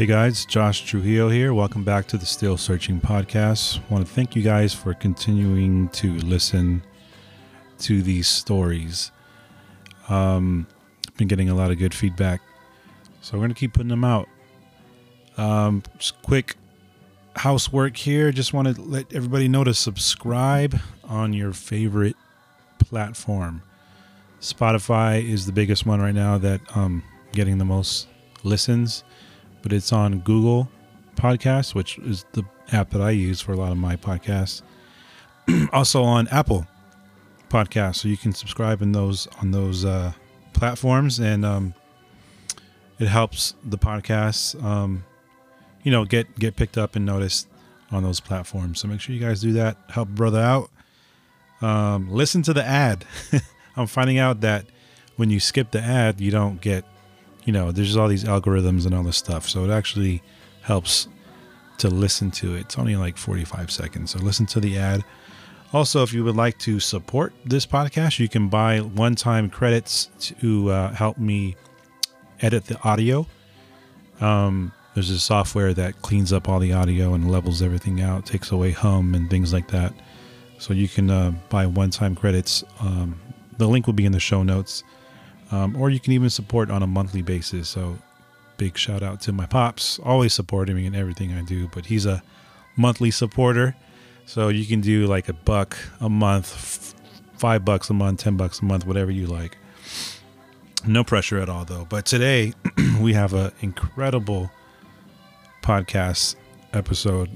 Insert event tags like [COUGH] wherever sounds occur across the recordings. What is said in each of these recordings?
Hey guys, Josh Trujillo here. Welcome back to the Still Searching podcast. Want to thank you guys for continuing to listen to these stories. Um, I've been getting a lot of good feedback, so we're to keep putting them out. Um, just quick housework here. Just want to let everybody know to subscribe on your favorite platform. Spotify is the biggest one right now that um getting the most listens, but it's on Google Podcasts, which is the app that I use for a lot of my podcasts. [CLEARS THROAT] also on Apple Podcasts, so you can subscribe in those on those uh, platforms, and um, it helps the podcasts, um, you know, get get picked up and noticed on those platforms. So make sure you guys do that. Help brother out. Um, listen to the ad. [LAUGHS] I'm finding out that when you skip the ad, you don't get, you know, there's all these algorithms and all this stuff. So it actually helps to listen to it. It's only like 45 seconds. So listen to the ad. Also, if you would like to support this podcast, you can buy one time credits to uh, help me edit the audio. Um, there's a software that cleans up all the audio and levels everything out, takes away hum and things like that. So you can uh, buy one time credits. Um, the link will be in the show notes. Um, or you can even support on a monthly basis. So big shout out to my pops, always supporting me in everything I do. But he's a monthly supporter. So you can do like a buck a month, five bucks a month, 10 bucks a month, whatever you like. No pressure at all, though. But today [CLEARS THROAT] we have an incredible podcast episode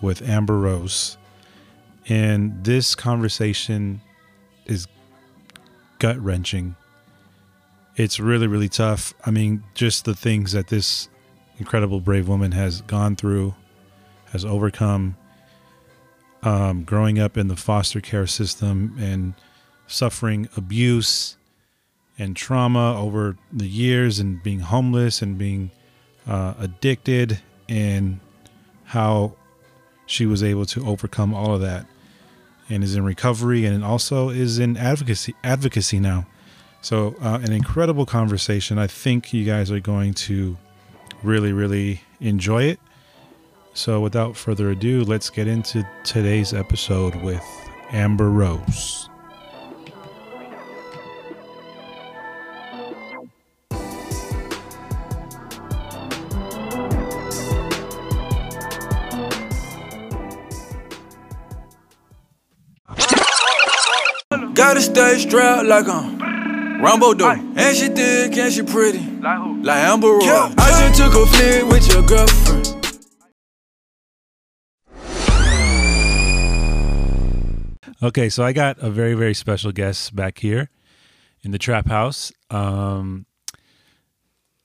with Amber Rose. And this conversation is gut wrenching. It's really, really tough. I mean, just the things that this incredible, brave woman has gone through, has overcome, um, growing up in the foster care system and suffering abuse and trauma over the years and being homeless and being uh, addicted and how she was able to overcome all of that and is in recovery and also is in advocacy advocacy now. So uh, an incredible conversation. I think you guys are going to really really enjoy it. So without further ado, let's get into today's episode with Amber Rose. Gotta stay strapped like I'm Rambo though. And she thick and she pretty. Like who? Like Amber Rose. I just took a flick with your girlfriend. Okay, so I got a very very special guest back here in the trap house. Um,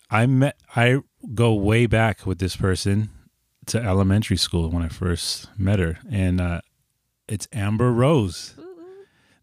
I met I go way back with this person to elementary school when I first met her, and uh, it's Amber Rose.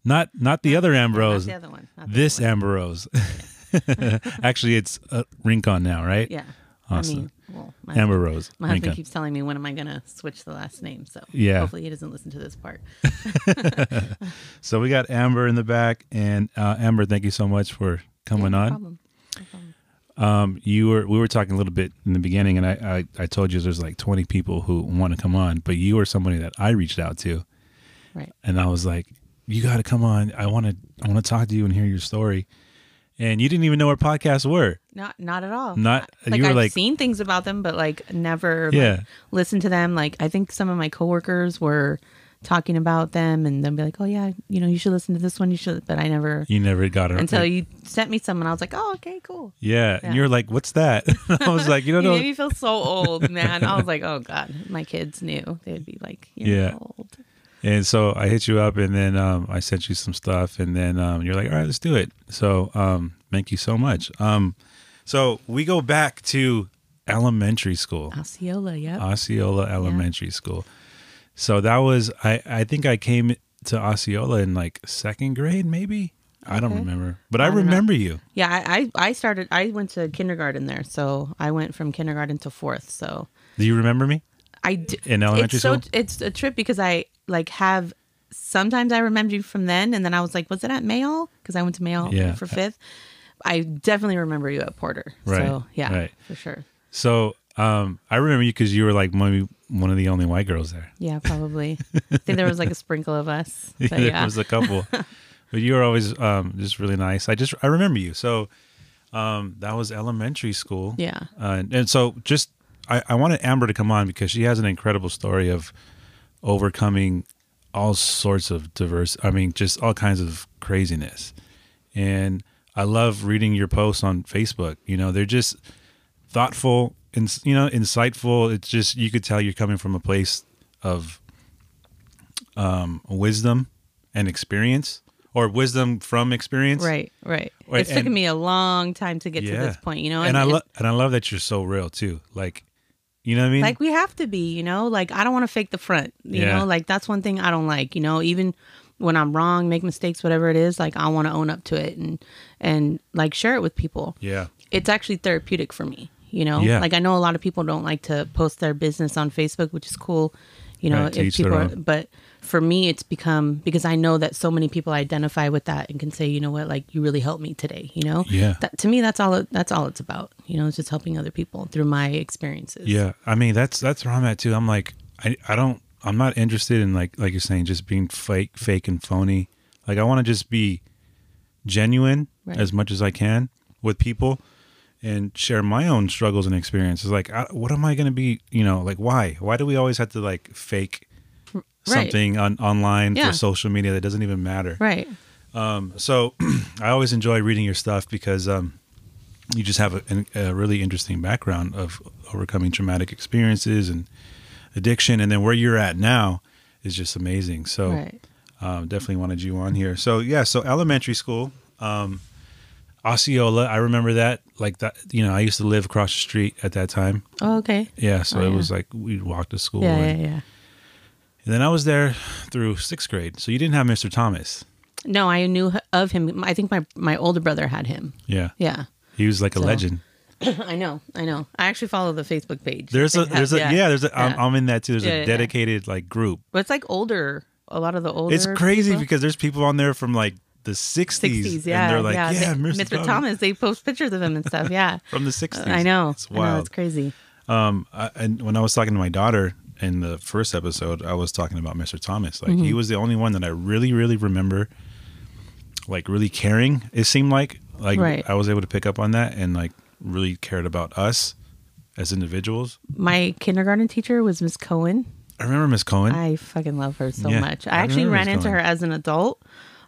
Not not the other Amber Rose. Not the other one. This other one. Amber Rose. [LAUGHS] Actually, it's uh, Rincon now, right? Yeah. Awesome. I mean, well, my, Amber Rose. my husband Rincon. keeps telling me when am I gonna switch the last name. So Yeah. hopefully he doesn't listen to this part. [LAUGHS] So we got Amber in the back, and uh, Amber, thank you so much for coming Yeah, no on. problem. No problem. Um, you were we were talking a little bit in the beginning, and I, I I told you there's like 20 people who want to come on, but you were somebody that I reached out to, Right. and I was like, you got to come on. I want to I want to talk to you and hear your story. And you didn't even know what podcasts were. Not not at all. Not- like you were I've like- seen things about them, but like never Yeah. like, listened to them. Like I think some of my coworkers were talking about them, and they'll be like, "Oh yeah, you know, you should listen to this one. You should." But I never You never got it until you sent me some, and I was like, "Oh okay, cool." Yeah, Yeah. and you're like, "What's that?" [LAUGHS] I was like, "You don't [LAUGHS] You know." made me feel so old, man. I was like, "Oh god, my kids knew they'd be like, Yeah. old." And so I hit you up, and then um, I sent you some stuff, and then um, you're like, "All right, let's do it." So um, thank you so much. Um, so we go back to elementary school, Osceola, yep. Osceola Elementary School. So that was I. I think I came to Osceola in like second grade, maybe. I don't remember, but I, I don't know. remember you. Yeah, I, I I started. I went to kindergarten there, so I went from kindergarten to fourth. So Do you remember me? I d- In elementary it's so, school? It's a trip because I like have. Sometimes I remember you from then, and then I was like, was it at Mayall? Because I went to Mayall Yeah. for fifth. I definitely remember you at Porter. Right, So yeah, right. for sure. So Um, I remember you because you were like maybe one of the only white girls there. Yeah, probably. I think there was like a sprinkle of us. [LAUGHS] But there yeah. was a couple, but you were always um, just really nice. I just I remember you. So um, that was elementary school. Yeah. Uh, and, and so just I, I wanted Amber to come on because she has an incredible story of overcoming all sorts of diverse. I mean, just all kinds of craziness. And I love reading your posts on Facebook. You know, they're just thoughtful and you know insightful. It's just you could tell you're coming from a place of um, wisdom and experience, or wisdom from experience. Right, right. Right, it's taken me a long time to get to this point, you know. and, I love and I love that you're so real too. Like, you know what I mean? like we have to be, you know. Like I don't want to fake the front, you Yeah. know. Like that's one thing I don't like, you know. Even when I'm wrong, make mistakes, whatever it is, like I want to own up to it and and like share it with people. yeah, It's actually therapeutic for me, you know. Yeah. Like I know a lot of people don't like to post their business on Facebook, which is cool, you know. Right, if people, are, but for me, it's become because I know that so many people identify with that and can say, you know what, like you really helped me today, you know. Yeah. That to me, that's all. It, that's all it's about. You know, it's just helping other people through my experiences. yeah. I mean, that's that's where I'm at too. I'm like, I I don't. I'm not interested in like like you're saying, just being fake, fake and phony. Like I want to just be genuine Right. as much as I can with people and share my own struggles and experiences. Like, I, what am I going to be? You know, like why? Why do we always have to like fake something on online Yeah. for social media that doesn't even matter? Right. So [CLEARS THROAT] I always enjoy reading your stuff because um, you just have a, a really interesting background of overcoming traumatic experiences and addiction, and then where you're at now is just amazing. So Right. um, definitely wanted you on here. So yeah, so elementary school, um, Osceola. I remember that like that. You know, I used to live across the street at that time. Oh, okay. Yeah, so Oh, it yeah. was like we'd walk to school. Yeah, and, yeah, yeah. And then I was there through sixth grade. So you didn't have Mr. Thomas. No, I knew of him. I think my my older brother had him. Yeah, Yeah. he was like a So- legend. [CLEARS THROAT] I know. I know. I actually follow the Facebook page. There's a [LAUGHS] there's a yeah, there's a I'm, yeah. I'm in that too. There's Yeah, a yeah. dedicated like group. But it's like older. A lot of the older. It's crazy people. because there's people on there from like the 60s, 60s, yeah, and they're like, yeah, yeah, Mr. Mr. Thomas, Thomas. They post pictures of him and stuff. Yeah, [LAUGHS] from the 60s. I know. It's I know. It's crazy. Um, I, and when I was talking to my daughter in the first episode, I was talking about Mr. Thomas. Like Mm-hmm. he was the only one that I really, really remember, like really caring. It seemed like like Right. I was able to pick up on that and like really cared about us as individuals. My kindergarten teacher was Miss Cohen. I remember Miss Cohen. I fucking love her so Yeah, much. I I actually ran Miss into Cohen. her as an adult.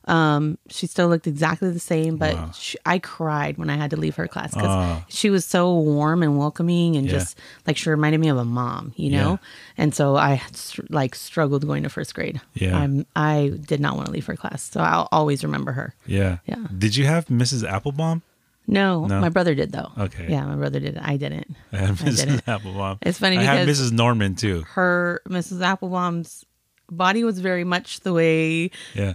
Um, she still looked exactly the same, but Wow. she, I cried when I had to leave her class because Ah. she was so warm and welcoming and Yeah. just like she reminded me of a mom, you know. And so I like struggled going to first grade. Yeah. I'm I did not want to leave her class, so I'll always remember her. yeah. Yeah. Did you have Mrs. Applebaum? No, No? my brother did though. Okay. Yeah, my brother did. I didn't. [LAUGHS] I had Mrs. didn't. Applebaum. It's funny I had Mrs. Norman too. Her Mrs. Applebaum's body was very much the way Yeah.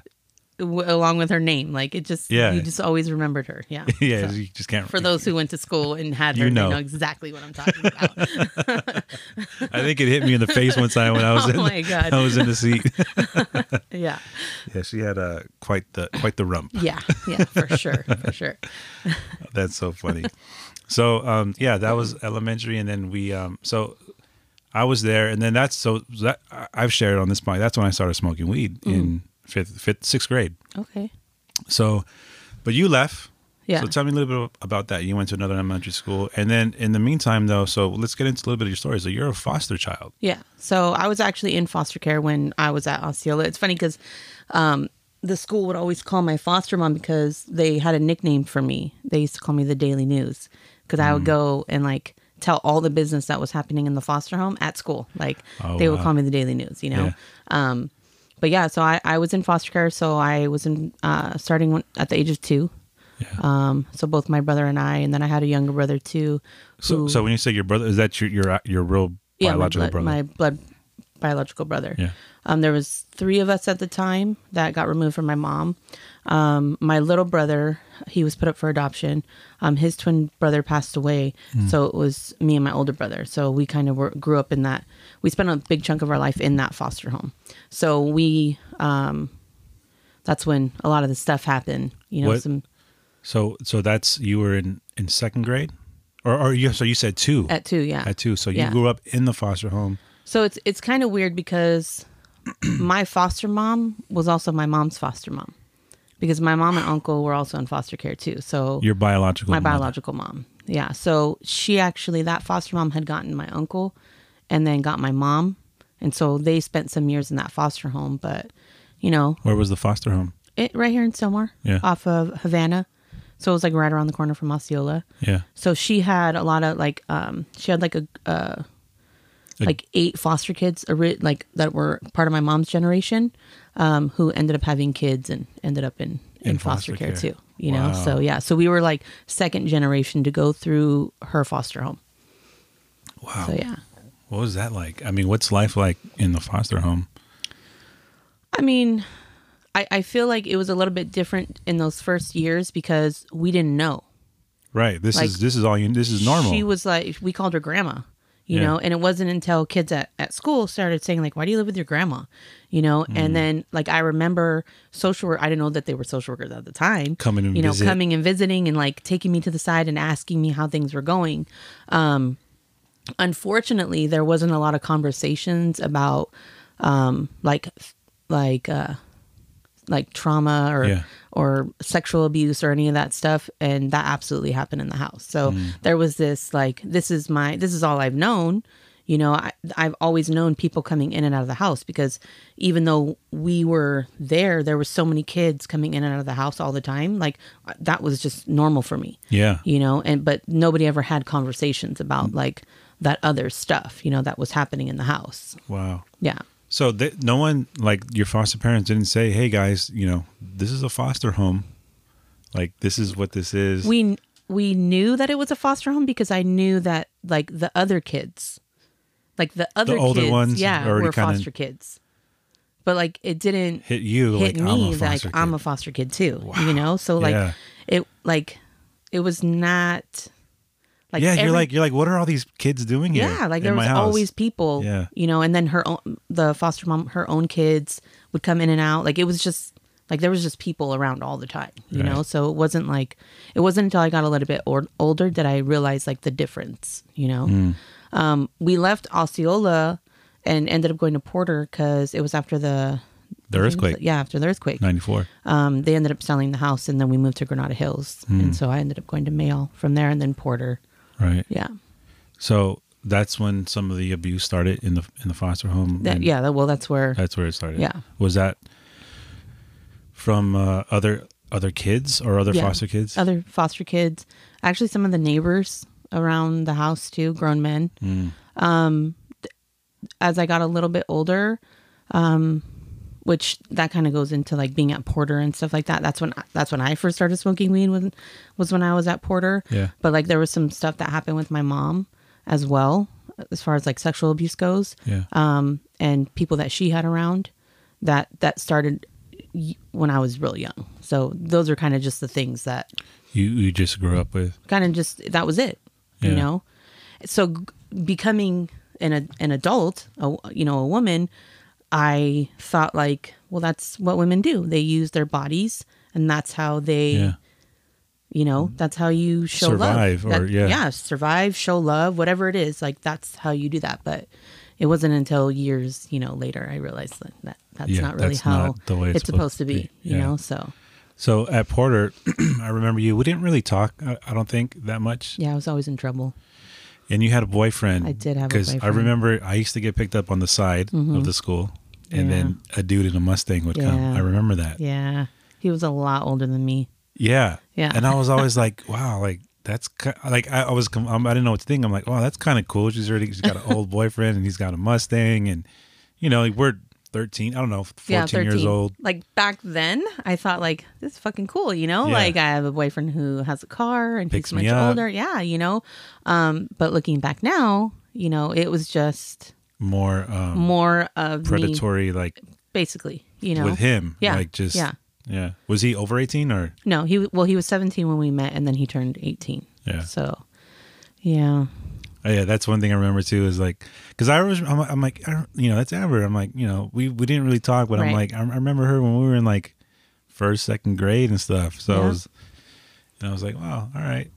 W- along with her name. Like it just, Yeah. you just always remembered her. Yeah. [LAUGHS] Yeah, So, you just can't. for those who went to school and had her, You they know. know exactly what I'm talking about. [LAUGHS] [LAUGHS] I think it hit me in the face one time when I was Oh in. my God. I was in the seat. yeah. yeah, she had a quite the quite the rump. Yeah. Yeah. For sure. For sure. That's so funny. so um, yeah, that was elementary, and then we um, so I was there, and then that's so that I've shared on this point. That's when I started smoking weed Mm. Fifth, fifth, sixth grade. Okay. So, but you left. Yeah. So tell me a little bit about that. You went to another elementary school, and then in the meantime, though, so let's get into a little bit of your story. So you're a foster child. Yeah. So I was actually in foster care when I was at Osceola. It's funny because um, the school would always call my foster mom because they had a nickname for me. They used to call me the Daily News because I would Mm. go and like tell all the business that was happening in the foster home at school. Like Oh, they would wow. call me the Daily News, you know? Um, but yeah, so I, I was in foster care. So I was in uh, starting at the age of two. Yeah. Um, so both my brother and I, and then I had a younger brother too. So, who- so when you say your brother, is that your your your real yeah, my biological blood, brother? my blood biological brother. Yeah. Um, there was three of us at the time that got removed from my mom. Um, my little brother, he was put up for adoption. Um, his twin brother passed away, Hmm. so it was me and my older brother. So we kind of were, grew up in that. We spent a big chunk of our life in that foster home. So we, um, that's when a lot of the stuff happened. You know, What- some So so that's you were in in second grade Or, or you, so you said two. at two. Yeah, At two. So you Yeah. grew up in the foster home. So it's it's kind of weird because [CLEARS THROAT] my foster mom was also my mom's foster mom because my mom and uncle were also in foster care too. So Your biological my mother. biological mom. Yeah. So she actually that foster mom had gotten my uncle and then got my mom. And so they spent some years in that foster home, but you know, Where was the foster home? it right here in Sylmar, Yeah. off of Havana. So it was like right around the corner from Osceola. Yeah. So she had a lot of like um she had like a uh Like- eight foster kids like that were part of my mom's generation um who ended up having kids and ended up in in, In foster, foster care, care. too you know so yeah so we were like second generation to go through her foster home Wow. so yeah What was that like? I mean, what's life like in the foster home? i mean i i feel like it was a little bit different in those first years because we didn't know Right. This Like, is this is all you. This is normal. She was like, we called her grandma, you Yeah. know, and it wasn't until kids at, at school started saying, like, why do you live with your grandma? You know, Mm. and then like I remember social work, I didn't know that they were social workers at the time. Coming and you know, coming and visiting and like taking me to the side and asking me how things were going. Um, unfortunately, there wasn't a lot of conversations about um, like, like, uh, like trauma or Yeah. or sexual abuse or any of that stuff and that absolutely happened in the house so Mm. there was this like this is my this is all i've known you know I, i've always known people coming in and out of the house because even though we were there there was so many kids coming in and out of the house all the time like that was just normal for me yeah. you know and but nobody ever had conversations about like that other stuff you know that was happening in the house Wow. yeah So th- no one like your foster parents didn't say, "Hey guys, you know, this is a foster home. Like this is what this is." we we knew that it was a foster home because I knew that like the other kids, like the other older kids, ones yeah, were foster kids. But like it didn't hit you hit like me I'm a like foster I'm a foster kid too. You know, so like Yeah. it like it was not like yeah, you're like you're like, what are all these kids doing here? yeah, like there was house? always people. Yeah. you know, and then her own the foster mom, her own kids would come in and out. Like it was just like there was just people around all the time. You know, so it wasn't like it wasn't until I got a little bit or, older that I realized like the difference. You know, Mm. um, we left Osceola and ended up going to Porter because it was after the the earthquake. Yeah, after the earthquake. Ninety four. Um, they ended up selling the house, and then we moved to Granada Hills, Mm. and so I ended up going to Mayall from there, and then Porter. Right. Yeah, So that's when some of the abuse started in the in the foster home. that, yeah. That, well, that's where. That's where it started. Yeah. Was that from uh, other other kids or other Yeah. foster kids? other foster kids actually some of the neighbors around the house too grown men Mm. um as i got a little bit older um which that kind of goes into like being at porter and stuff like that that's when that's when i first started smoking weed was, was when i was at porter Yeah. but like there was some stuff that happened with my mom as well as far as like sexual abuse goes Yeah. um and people that she had around that that started when i was real young so those are kind of just the things that you you just grew up with. kind of just that was it you know so g- becoming an a, an adult a, you know a woman i thought like well that's what women do they use their bodies and that's how they Yeah. you know that's how you show Survive, love or- yeah. yeah survive show love whatever it is like that's how you do that but it wasn't until years you know later i realized that, that that's Yeah, not really that's how not the way it's it's supposed to be, you know so So at Porter, [CLEARS THROAT] I remember you. We didn't really talk. I, I don't think that much. yeah i was always in trouble And you had a boyfriend. I did have a Because I remember I used to get picked up on the side of mm-hmm. the school, and Yeah. then a dude in a Mustang would come. I remember that. yeah he was a lot older than me Yeah. Yeah. And I was [LAUGHS] always like, wow, like that's like I, I was I didn't know what to think. I'm like, wow, that's kind of cool. She's already she's got an old [LAUGHS] boyfriend and he's got a Mustang, and you know, like, we're 13. I don't know, 14 years old. Like back then, I thought like this is fucking cool, you know. Yeah. Like I have a boyfriend who has a car and Picks he's me much up. older. Yeah, you know. Um, but looking back now, you know, it was just More um, more of me, predatory, like basically. You know, with him. Yeah. Like just Yeah. yeah. Was he over 18 or No, he well, he was seventeen when we met, and then he turned eighteen. Yeah. So, yeah, Oh, yeah, that's one thing I remember too. Is like, because I was, I'm, I'm like, I you know, that's Amber. I'm like, you know, we we didn't really talk, but I'm like, I, I remember her when we were in like first, second grade and stuff. So I was, and I was like, wow, all right.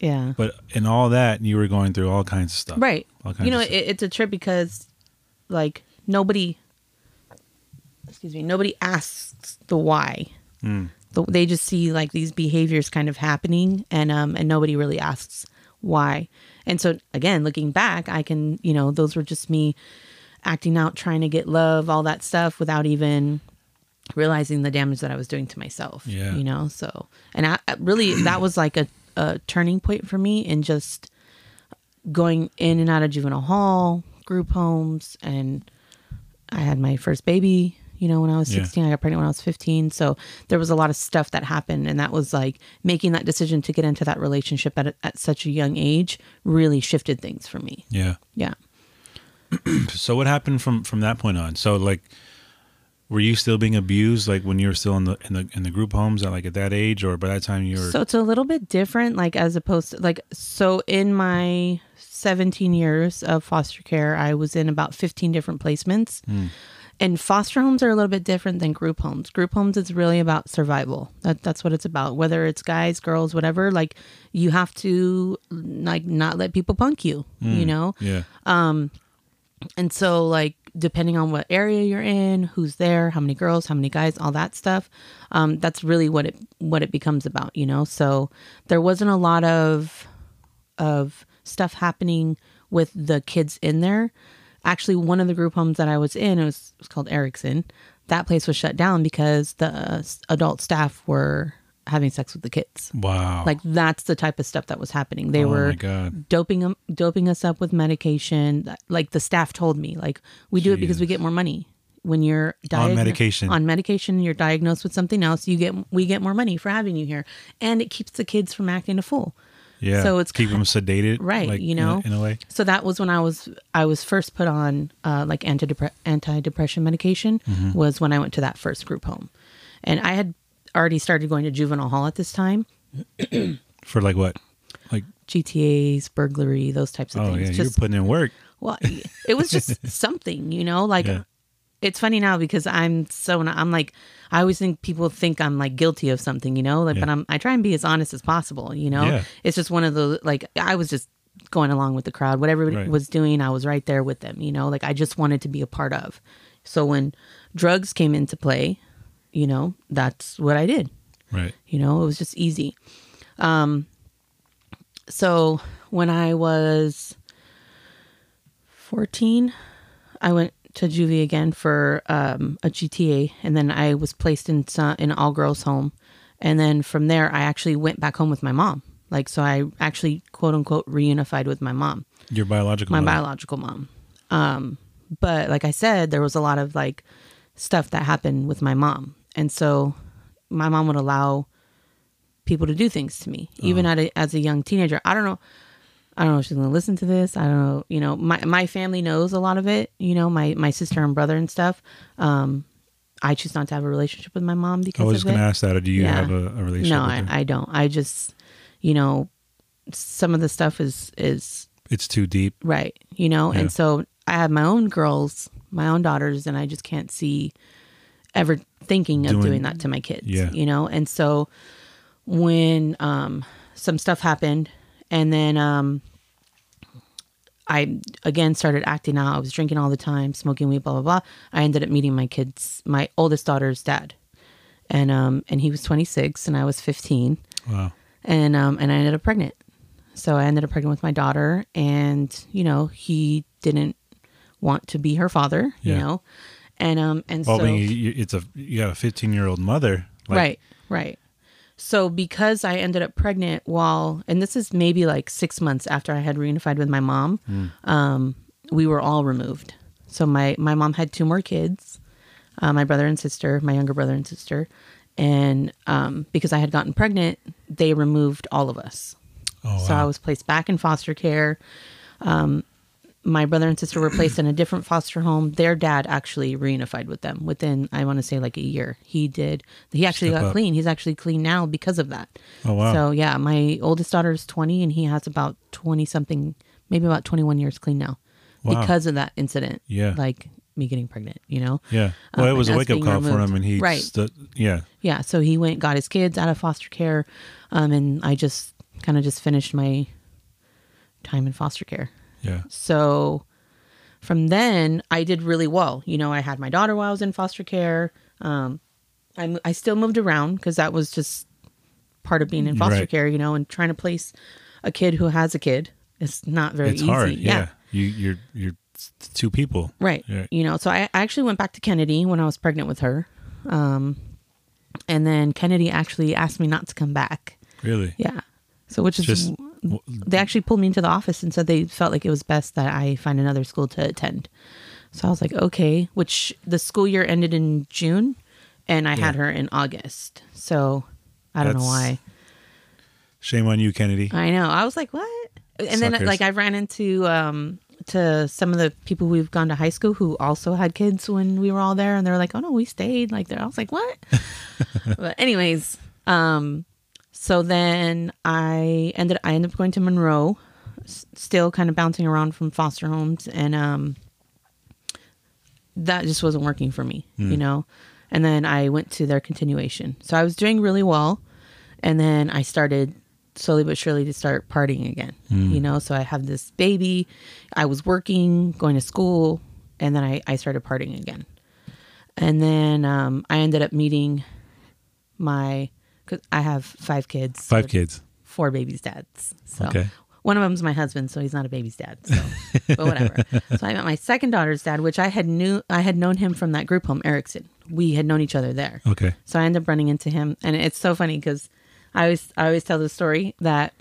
Yeah. But in all that, you were going through all kinds of stuff. Right. You know, it, it's a trip because, like, nobody, excuse me, nobody asks the why. Mm. The- They just see like these behaviors kind of happening, and um, and nobody really asks why. And so again, looking back, I can, you know, those were just me acting out, trying to get love, all that stuff, without even realizing the damage that I was doing to myself. Yeah. You know, so and I really [CLEARS THROAT] that was like a, a turning point for me in just going in and out of juvenile hall, group homes, and I had my first baby, you know, when I was Yeah. 16. I got pregnant when I was 15. So there was a lot of stuff that happened. And that was like making that decision to get into that relationship at, at such a young age really shifted things for me. Yeah. Yeah. [CLEARS THROAT] So what happened from from that point on? So like, were you still being abused like when you were still in the in the in the group homes at like at that age, or by that time you were? So it's a little bit different, like as opposed to like so in my 17 years of foster care, I was in about 15 different placements. Hmm. And foster homes are a little bit different than group homes. Group homes is really about survival. That that's what it's about. Whether it's guys, girls, whatever, like you have to like not let people punk you, you know? yeah. Um and so, like, depending on what area you're in, who's there, how many girls, how many guys, all that stuff, um, that's really what it what it becomes about, you know. So there wasn't a lot of of stuff happening with the kids in there. Actually, one of the group homes that I was in, it was, it was called Erickson. That place was shut down because the uh, adult staff were having sex with the kids. Wow. Like that's the type of stuff that was happening. They Oh were doping them, doping us up with medication. Like the staff told me, like we do it because we get more money. When you're diagno- medication. on medication, you're diagnosed with something else. You get we get more money for having you here, and it keeps the kids from acting a fool. Yeah. so it's keep them sedated, right, like, you in a- know? in a, way. So that was when I was I was first put on uh, like antidepre- anti depression medication Mm-hmm. was when I went to that first group home, and I had already started going to juvenile hall at this time. [CLEARS THROAT] For like what? Like GTA's, burglary, those types of oh things. yeah, you're Just putting in work. well, it was just [LAUGHS] something, you know. Like Yeah. It's funny now because I'm so I'm like I always think people think I'm like guilty of something, you know. Like, but I'm I try and be as honest as possible, you know. Yeah. It's just one of the like I was just going along with the crowd. Whatever everybody Right. was doing, I was right there with them, you know. Like I just wanted to be a part of. So when drugs came into play, you know, that's what I did Right. you know it was just easy um so when i was 14 i went to juvie again for um, a gta and then i was placed in some, in all girls home and then from there i actually went back home with my mom like so i actually quote unquote reunified with my mom Your biological. my mother. biological mom. Um, but like I said, there was a lot of like stuff that happened with my mom, and so my mom would allow people to do things to me, even at a, as a young teenager. I don't know. I don't know if she's gonna listen to this. I don't know. You know, my my family knows a lot of it. You know, my my sister and brother and stuff. Um, I choose not to have a relationship with my mom because I was of just going to ask that. Or do you Yeah. have a, a relationship? No, with I? I don't. I just, you know, some of the stuff is is it's too deep. Right. You know, Yeah. and so I have my own girls, my own daughters, and I just can't see ever thinking of Doing- doing, that to my kids. Yeah. You know, and so when um some stuff happened and then um I again started acting out. I was drinking all the time, smoking weed, blah blah blah. I ended up meeting my kids, my oldest daughter's dad. And um and he was 26 and I was 15 Wow. and um and I ended up pregnant. So I ended up pregnant with my daughter, and you know he didn't want to be her father, you know, and um and Well, so I mean, you, you- it's a you got a 15 year old mother. Like, right, right. So because I ended up pregnant while, and this is maybe like six months after I had reunified with my mom, Hmm. um, we were all removed. So my my mom had two more kids, uh, my brother and sister, my younger brother and sister, and um, because I had gotten pregnant, they removed all of us. Oh, So I was placed back in foster care. Um, my brother and sister were placed in a different foster home. Their dad actually reunified with them within, I want to say, like a year. He did. He actually Step got up. clean. He's actually clean now because of that. Oh, wow. So yeah, my oldest daughter is 20 and he has about 20 something, maybe about 21 years clean now Wow. because of that incident. Yeah. Like me getting pregnant, you know? Yeah. Well, Um, it was a wake up call for him, and he Right. stood. Yeah. Yeah, so he went got his kids out of foster care, um, and I just kind of just finished my time in foster care. Yeah. So from then, I did really well. You know, I had my daughter while I was in foster care. Um, I, I still moved around because that was just part of being in foster Right. care, you know, and trying to place a kid who has a kid It's not very It's easy. hard. Yeah. You you're you're two people. Right. Yeah. You know, so I I actually went back to Kennedy when I was pregnant with her. Um, and then Kennedy actually asked me not to come back. Really. Yeah. So which is Just they actually pulled me into the office and said they felt like it was best that I find another school to attend. So I was like, okay, which the school year ended in June and I had her in August. So I don't know why. shame on you, Kennedy. I know. I was like, what? And then like I ran into um to some of the people we've gone to high school who also had kids when we were all there and they were like, "Oh no, we stayed." Like I was like, "What?" [LAUGHS] but anyways, um so then I ended I ended up going to Monroe, s- still kind of bouncing around from foster homes and um that just wasn't working for me, you know. And then I went to their continuation. So I was doing really well and then I started slowly but surely to start partying again. You know, so I had this baby, I was working, going to school, and then I, I started partying again. And then um, I ended up meeting my, cause I have five kids, Five kids. four babies' dads. So Okay. one of them's my husband, so he's not a baby's dad. So, [LAUGHS] but whatever. So I met my second daughter's dad, which I had knew I had known him from that group home, Erickson. We had known each other there. Okay. So I ended up running into him, and it's so funny because I always I always tell the story that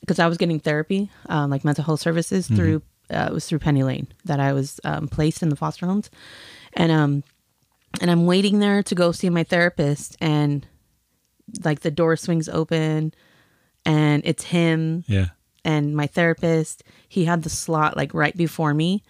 because I was getting therapy, um, like mental health services through uh, it was through Penny Lane that I was um, placed in the foster homes, and um, and I'm waiting there to go see my therapist, and like the door swings open, and it's him Yeah. and my therapist. He had the slot like right before me.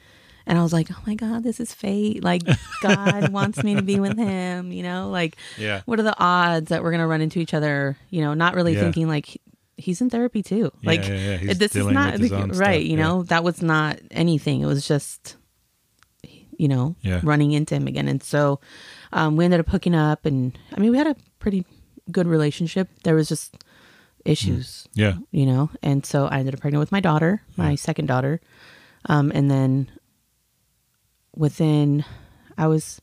And i was like oh my god this is fate. Like god [LAUGHS] wants me to be with him you know? Like Yeah. what are the odds that we're gonna run into each other you know? Not really Yeah. thinking like he's in therapy too. Yeah, like yeah, this is not with his own [LAUGHS] right stuff, you know? That was not anything. It was just you know Yeah. running into him again. And so um, we ended up hooking up and i mean we had a pretty good relationship there was just issues Yeah. you know? And so i ended up pregnant with my daughter my second daughter. Um, and then within i was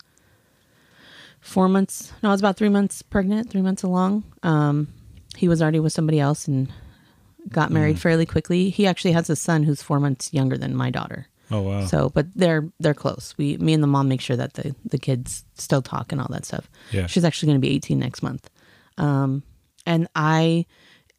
four months no i was about three months pregnant three months along. Um, he was already with somebody else and got married fairly quickly. He actually has a son who's four months younger than my daughter. Oh wow. so but they're they're close. We me and the mom make sure that the the kids still talk and all that stuff. Yeah. she's actually going to be 18 next month um and i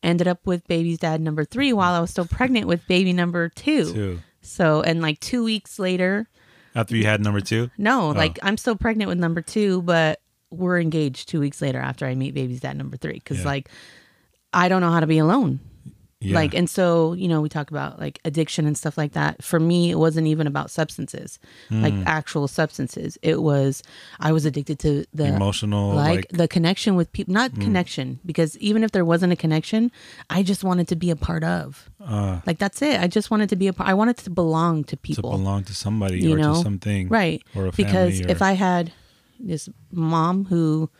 ended up with baby's dad number three while i was still pregnant with baby number two, Two. so and like two weeks later After you had number two. no like i'm still pregnant with number two but we're engaged two weeks later after i meet baby's dad number three because Yeah. like i don't know how to be alone Yeah. like and so you know we talk about like addiction and stuff like that. For me it wasn't even about substances like Hmm. actual substances. It was i was addicted to the Emotional, like, like- the connection with people not connection because even if there wasn't a connection i just wanted to be a part of. Uh, like that's it. I just wanted to be a part i wanted to belong to people, to belong to somebody you or know? to something. right. Or a because family if i had this mom who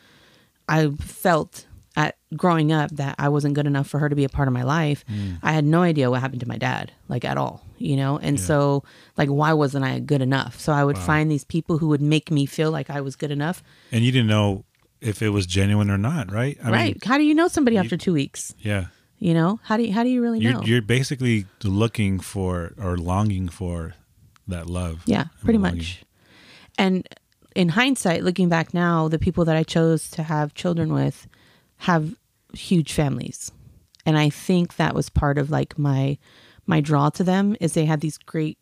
i felt at growing up that i wasn't good enough for her to be a part of my life Mm. i had no idea what happened to my dad like at all you know and so like why wasn't i good enough so i would find these people who would make me feel like i was good enough And you didn't know if it was genuine or not, right? I right Mean, how do you know somebody after two weeks yeah. you know how do you how do you really You're know you're basically looking for or longing for that love. Yeah, pretty much. And in hindsight, looking back now, the people that I chose to have children with have huge families. And I think that was part of like my my draw to them is they had these great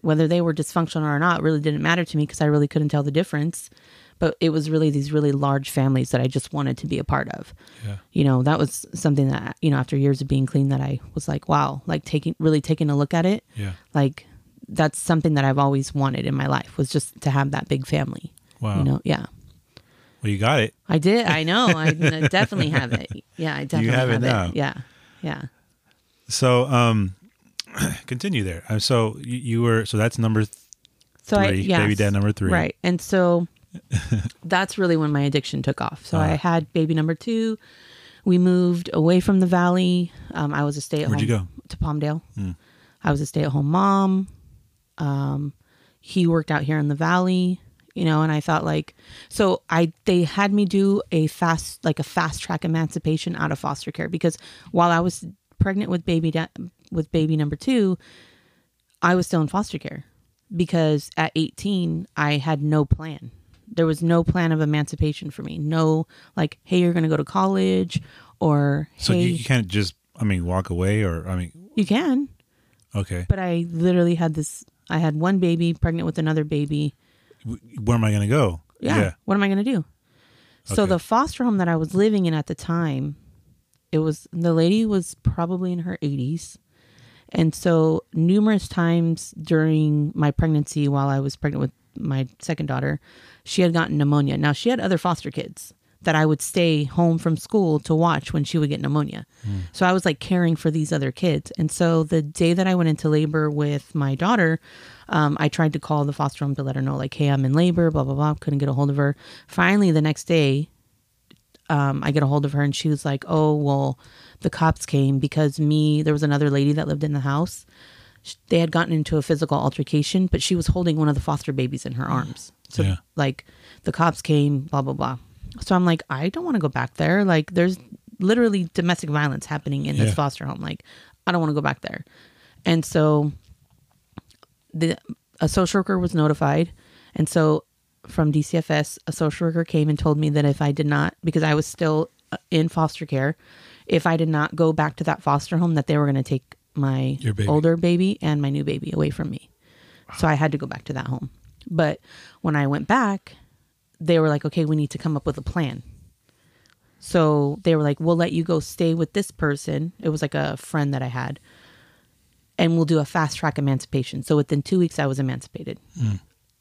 whether they were dysfunctional or not really didn't matter to me because I really couldn't tell the difference. But it was really these really large families that I just wanted to be a part of. Yeah. You know, that was something that, you know, after years of being clean that I was like, wow, like taking really taking a look at it Yeah. like that's something that I've always wanted in my life was just to have that big family. Wow. You know, yeah. Well, you got it. I did. I know. I [LAUGHS] definitely have it. Yeah, I definitely have it now. Yeah. Yeah. So, um, [CLEARS THROAT] continue there. Uh, So you, you were so that's number th- So I Three, yes. baby dad number three. Right. And so [LAUGHS] that's really when my addiction took off. So I Ah. had baby number 2 we moved away from the valley. Um, I was a stay at home. Where'd you go? To Palmdale. I was a stay at home mom. Um, he worked out here in the valley, you know, and I thought like, so I they had me do a fast like a fast track emancipation out of foster care because while I was pregnant with baby da- with baby number two, I was still in foster care because at 18 I had no plan. There was no plan of emancipation for me. No like, hey, you're going to go to college or So hey, you can't just, I mean, walk away or, I mean, you can. okay. But I literally had this I had one baby pregnant with another baby. Where am I going to go? Yeah. What am I going to do? So the foster home that I was living in at the time, it was the lady was probably in her 80s. And so numerous times during my pregnancy while I was pregnant with my second daughter, she had gotten pneumonia. Now she had other foster kids that I would stay home from school to watch when she would get pneumonia. Hmm. So I was like caring for these other kids. And so the day that I went into labor with my daughter, um, I tried to call the foster home to let her know, like, hey, I'm in labor, blah, blah, blah. Couldn't get a hold of her. Finally, the next day, um, I get a hold of her and she was like, oh, well, the cops came because me, there was another lady that lived in the house. They had gotten into a physical altercation, but she was holding one of the foster babies in her arms. So, Yeah. like, the cops came, blah, blah, blah. So I'm like, I don't want to go back there. Like, there's literally domestic violence happening in this foster home. Like, I don't want to go back there. And so the a social worker was notified, and so from DCFS, a social worker came and told me that if I did not, because I was still uh, in foster care, if I did not go back to that foster home, that they were going to take my baby. older baby and my new baby away from me. So I had to go back to that home. But when I went back, they were like, okay, we need to come up with a plan. So they were like, we'll let you go stay with this person. It was like a friend that I had. And we'll do a fast track emancipation. So within two weeks, I was emancipated. Hmm.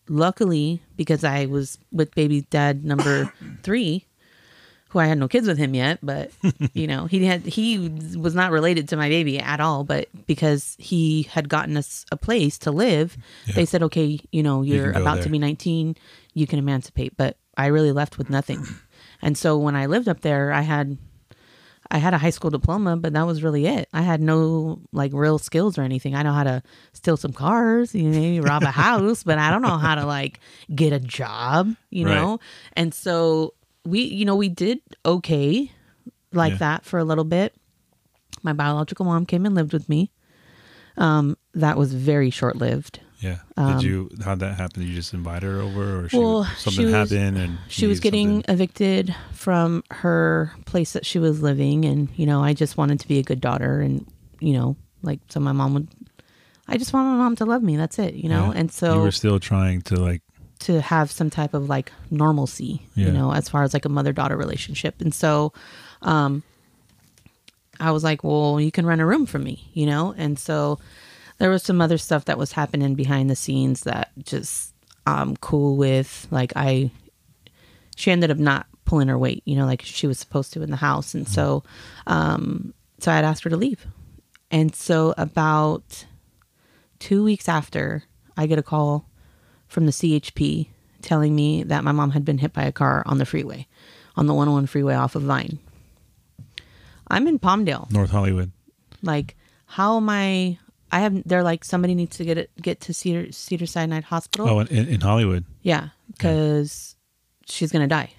Luckily, because I was with baby dad number [COUGHS] three, who I had no kids with him yet, but [LAUGHS] you know, he had he was not related to my baby at all. But because he had gotten us a place to live, they said, okay, you know, you're go about there. to be 19, you can emancipate. But I really left with nothing. [CLEARS THROAT] And so when I lived up there, I had I had a high school diploma, but that was really it. I had no like real skills or anything. I know how to steal some cars, you know, maybe rob a [LAUGHS] house, but I don't know how to like get a job, you Right. know? And so we, you know, we did okay like Yeah. that for a little bit. My biological mom came and lived with me. Um, that was very short lived. Yeah. Did you, how'd that happen? Did you just invite her over or she, Um, Well, something she was- happened and she was getting something? evicted from her place that she was living and you know i just wanted to be a good daughter and you know like so my mom would i just want my mom to love me that's it you know Yeah. and so you were still trying to like, to have some type of like normalcy Yeah. you know as far as like a mother daughter relationship and so um i was like well you can rent a room for me you know and so there was some other stuff that was happening behind the scenes that just i'm cool with like i she ended up not pulling her weight you know like she was supposed to in the house. And so um so i had asked her to leave. And so about two weeks after i get a call from the chp telling me that my mom had been hit by a car on the freeway on the 101 freeway off of vine. I'm in palmdale. North Hollywood. like how am i i have they're like somebody needs to get it get to cedar cedar sinai hospital Oh, in, in Hollywood. yeah, because she's gonna die.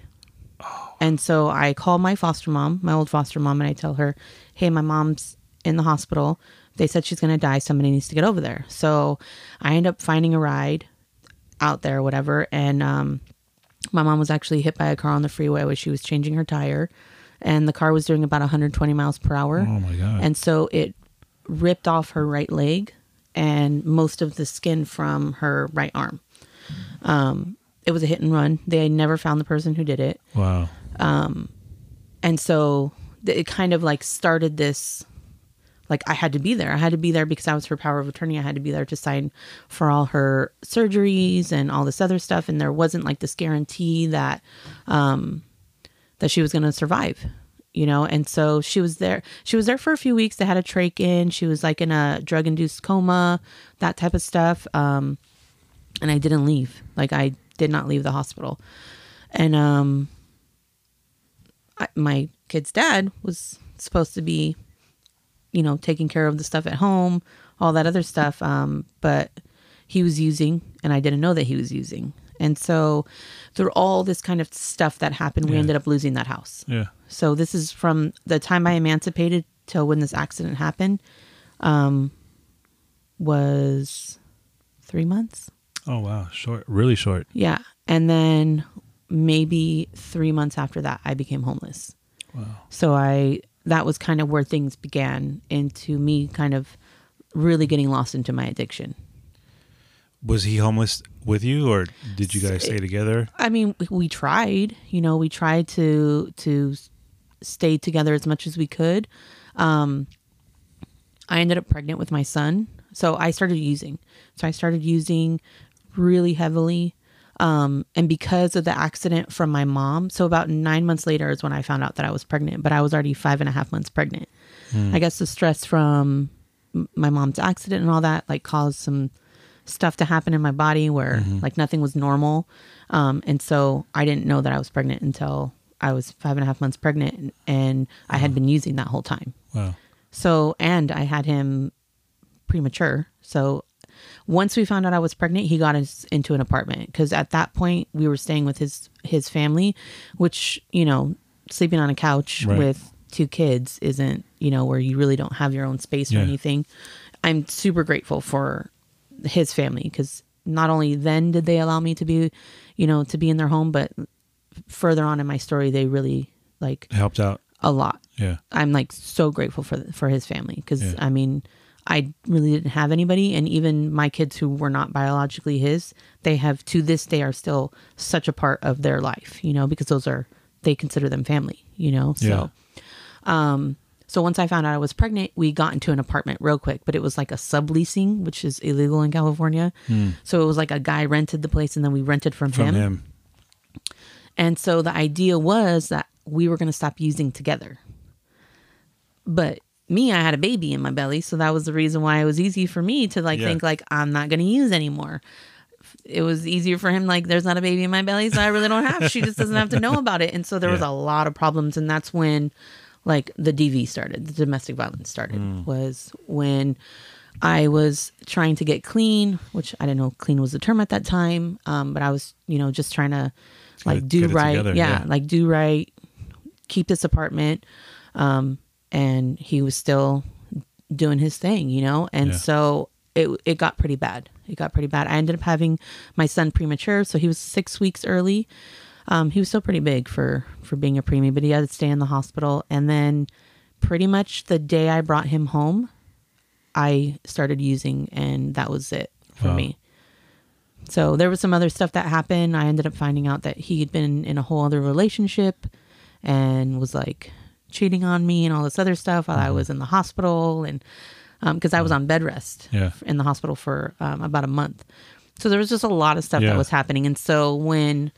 And so I call my foster mom, my old foster mom, and I tell her, "Hey, my mom's in the hospital. They said she's gonna die. Somebody needs to get over there." So I end up finding a ride out there, whatever. And um, my mom was actually hit by a car on the freeway where she was changing her tire, and the car was doing about 120 miles per hour. Oh my God. And so it ripped off her right leg and most of the skin from her right arm. Um, it was a hit and run. They never found the person who did it. wow. And so th- it kind of like started this like I had to be there. I had to be there because I was her power of attorney. I had to be there to sign for all her surgeries and all this other stuff and there wasn't like this guarantee that um that she was going to survive. You know, and so she was there. She was there for a few weeks. They had a trach in. She was like in a drug induced coma, that type of stuff. Um, and I didn't leave. Like I did not leave the hospital. And um, I, my kid's dad was supposed to be, you know, taking care of the stuff at home, all that other stuff. Um, but he was using, and I didn't know that he was using. And so, through all this kind of stuff that happened, we Yeah. ended up losing that house. Yeah. So this is from the time I emancipated till when this accident happened, um, was three months. Oh wow, short, really short. Yeah. And then maybe three months after that, I became homeless. Wow. So I, that was kind of where things began into me kind of really getting lost into my addiction. Was he homeless with you, or did you guys stay together? I mean, we- we tried, you know, we tried to, to s- stay together as much as we could. Um, I ended up pregnant with my son. So I started using. So I started using really heavily. Um, and because of the accident from my mom, so about nine months later is when I found out that I was pregnant, but I was already five and a half months pregnant. I guess the stress from my mom's accident and all that like caused some stuff to happen in my body where like nothing was normal. Um, and so I didn't know that I was pregnant until I was five and a half months pregnant and I had been using that whole time. Wow. So, and I had him premature. So, once we found out I was pregnant, he got us into an apartment because at that point we were staying with his his family, which you know, sleeping on a couch Right. with two kids isn't you know where you really don't have your own space Yeah. or anything. I'm super grateful for his family because not only then did they allow me to be, you know, to be in their home, but further on in my story, they really like Helped out. a lot. Yeah. I'm like so grateful for for his family because Yeah. I mean, I really didn't have anybody, and even my kids who were not biologically his, they have to this day are still such a part of their life, you know, because those are they consider them family, you know. So, um, so once I found out I was pregnant, we got into an apartment real quick, but it was like a subleasing, which is illegal in California. So it was like a guy rented the place, and then we rented from, From him. him. And so the idea was that we were going to stop using together. But me, I had a baby in my belly, so that was the reason why it was easy for me to like Yeah. think like I'm not going to use anymore. It was easier for him like there's not a baby in my belly, so I really don't have. She just doesn't have to know about it. And so there was a lot of problems and that's when like the DV started, the domestic violence started Mm. was when I was trying to get clean, which I didn't know clean was the term at that time. Um, but I was, you know, just trying to like do right. together, yeah, yeah. like do right, keep this apartment. Um, and he was still doing his thing, you know? And Yeah. so it it got pretty bad. It got pretty bad. I ended up having my son premature, so he was six weeks early. Um, he was still pretty big for for being a preemie, but he had to stay in the hospital. And then, pretty much the day I brought him home, I started using, and that was it for Wow. me. So there was some other stuff that happened. I ended up finding out that he had been in a whole other relationship and was like cheating on me and all this other stuff while I was in the hospital and because I was on bed rest Yeah. in the hospital for um, about a month. So there was just a lot of stuff Yeah. that was happening. And so when,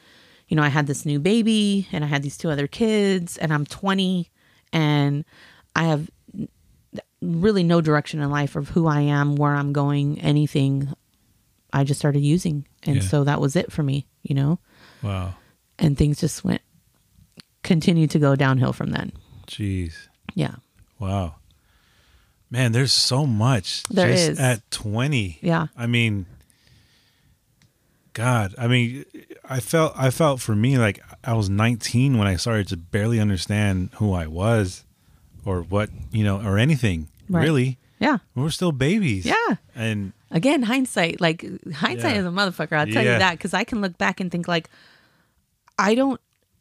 you know, I had this new baby and I had these two other kids and I'm 20 and I have really no direction in life of who I am, where I'm going, anything. I just started using. And Yeah. so that was it for me, you know? Wow. And things just went, continued to go downhill from then. Jeez. Yeah. Wow. Man, there's so much. There just is. At 20. Yeah. I mean, God, I mean, I felt, I felt for me like I was 19 when I started to barely understand who I was or what, you know, or anything Right. really. Yeah. We We're still babies. Yeah. And Again, hindsight, like hindsight Yeah. is a motherfucker. I'll tell Yeah. you that because I can look back and think like, I don't.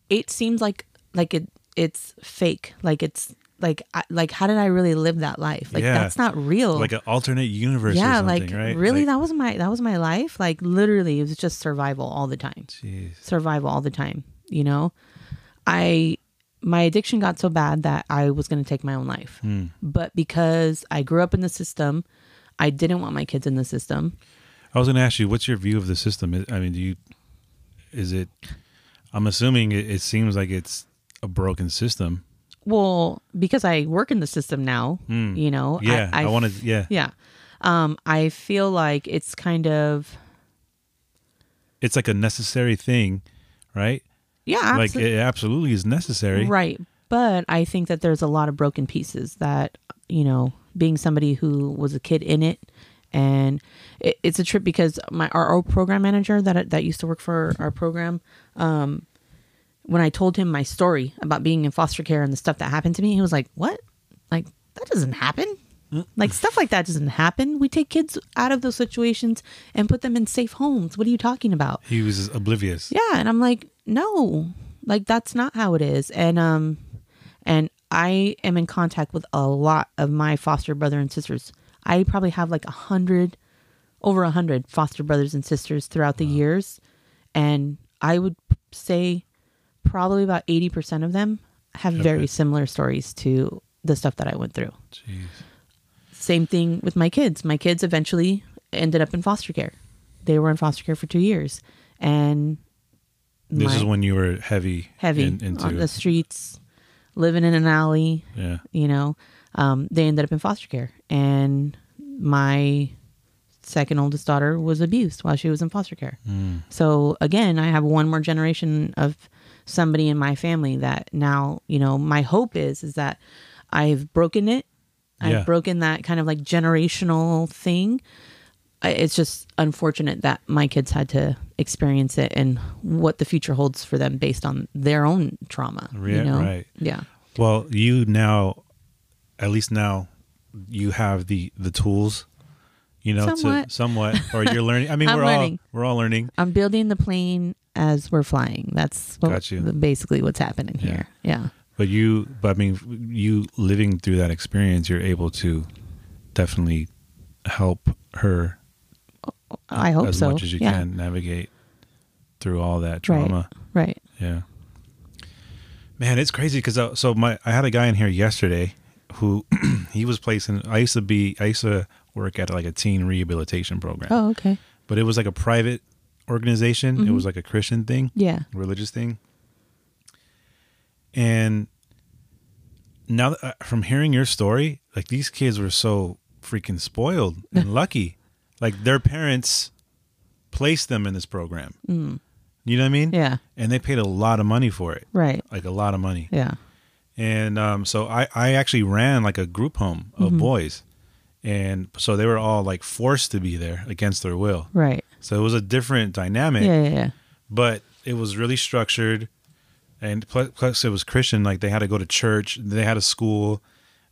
It seems like like it it's fake. Like it's like I, like how did I really live that life? Like Yeah. that's not real. like an alternate universe or yeah, something, like right? really Like, that was my that was my life. Like literally, it was just survival all the time. Jeez. survival all the time you know i my addiction got so bad that i was going to take my own life Hmm. but because i grew up in the system i didn't want my kids in the system I was going to ask you, what's your view of the system? I- I mean, do you, is it, I'm assuming it, it seems like it's a broken system. well because i work in the system now you know. Yeah. I, I, want to, yeah. yeah um i feel like it's kind of It's like a necessary thing, right? yeah Like it absolutely is necessary. right But I think that there's a lot of broken pieces that, you know, being somebody who was a kid in it and it, it's a trip because my our, our program manager that that used to work for our program um when I told him my story about being in foster care and the stuff that happened to me, he was like, "What? Like that doesn't happen." Like stuff like that doesn't happen. We take kids out of those situations and put them in safe homes. What are you talking about? He was oblivious. Yeah, and I'm like, no, like that's not how it is. And um, and I am in contact with a lot of my foster brother and sisters. I probably have like a hundred, over a hundred foster brothers and sisters throughout the years, and I would say probably about eighty percent of them have very similar stories to the stuff that I went through. Jeez. Same thing with my kids. My kids eventually ended up in foster care. They were in foster care for two years, and This my- is when you were heavy, heavy in- into on the streets, living in an alley. yeah. You know, um, they ended up in foster care, and my second oldest daughter was abused while she was in foster care. Mm. So again, I have one more generation of somebody in my family that now, you know, my hope is is that I've broken it. Yeah. I've broken that kind of like generational thing. It's just unfortunate that my kids had to experience it and what the future holds for them based on their own trauma. Yeah, you know? right. Yeah. Well, you now, at least now, you have the the tools, you know, Somewhat. to somewhat, or you're learning. I [LAUGHS] mean, we're learning. all we're all learning. I'm building the plane as we're flying. That's what, Got you. basically what's happening here. Yeah. But you, but I mean, you living through that experience, you're able to definitely help her I hope as so. much as you yeah. can navigate through all that trauma. Right. Yeah. Man, it's crazy because uh, so my I had a guy in here yesterday who [CLEARS THROAT] he was placing. I used to be I used to work at like a teen rehabilitation program, Oh, okay. but it was like a private organization. Mm-hmm. It was like a Christian thing, Yeah. religious thing. And now that, uh, from hearing your story, like these kids were so freaking spoiled and [LAUGHS] lucky. Like their parents placed them in this program. You know what I mean? Mm. Yeah. And they paid a lot of money for it Right. like a lot of money. Yeah. And um, so I, I actually ran like a group home of Mm-hmm. boys. And so they were all like forced to be there against their will. Right. So it was a different dynamic, Yeah. Yeah. Yeah. but it was really structured. And plus, plus it was Christian. Like they had to go to church, they had a school,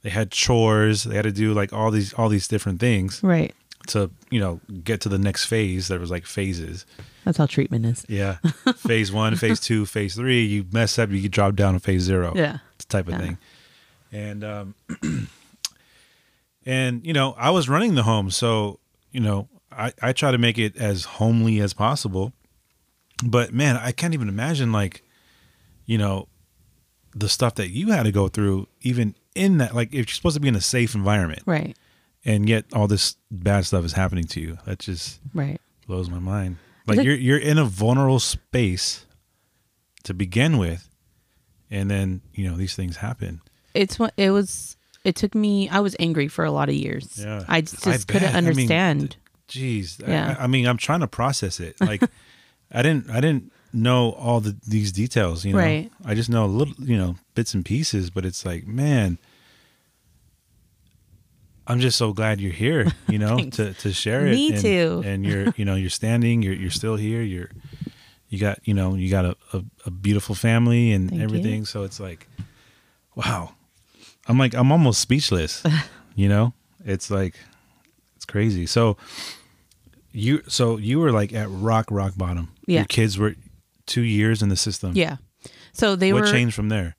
they had chores, they had to do like all these all these different things Right. To you know get to the next phase. There was like phases. That's how treatment is. Yeah, [LAUGHS] phase one, phase two, phase three. You mess up, you drop down to phase zero. Yeah. type of Yeah. thing. And um [CLEARS THROAT] and you know, I was running the home, so you know, I I try to make it as homely as possible. But man, I can't even imagine like you know the stuff that you had to go through even in that like if you're supposed to be in a safe environment Right. And yet all this bad stuff is happening to you. That just Right. blows my mind. Like you're you're in a vulnerable space to begin with, and then you know these things happen. It's what it was. It took me. I was angry for a lot of years. Yeah, I just I couldn't bet. I mean, understand. Jeez, Yeah. I, I mean, I'm trying to process it. Like, [LAUGHS] I didn't I didn't know all the these details. You know, Right. I just know a little, you know, bits and pieces. But it's like, man. I'm just so glad you're here, you [LAUGHS] know, to, to share it. Me and, too. And you're, [LAUGHS] you know, you're standing, you're, you're still here. You're, you got, you know, you got a, a, a beautiful family and Thank you. everything. So it's like, wow. I'm like, I'm almost speechless, [LAUGHS] you know, it's like, it's crazy. So you, so you were like at rock, rock bottom. Yeah. Your kids were two years in the system. yeah. So they what were. changed from there?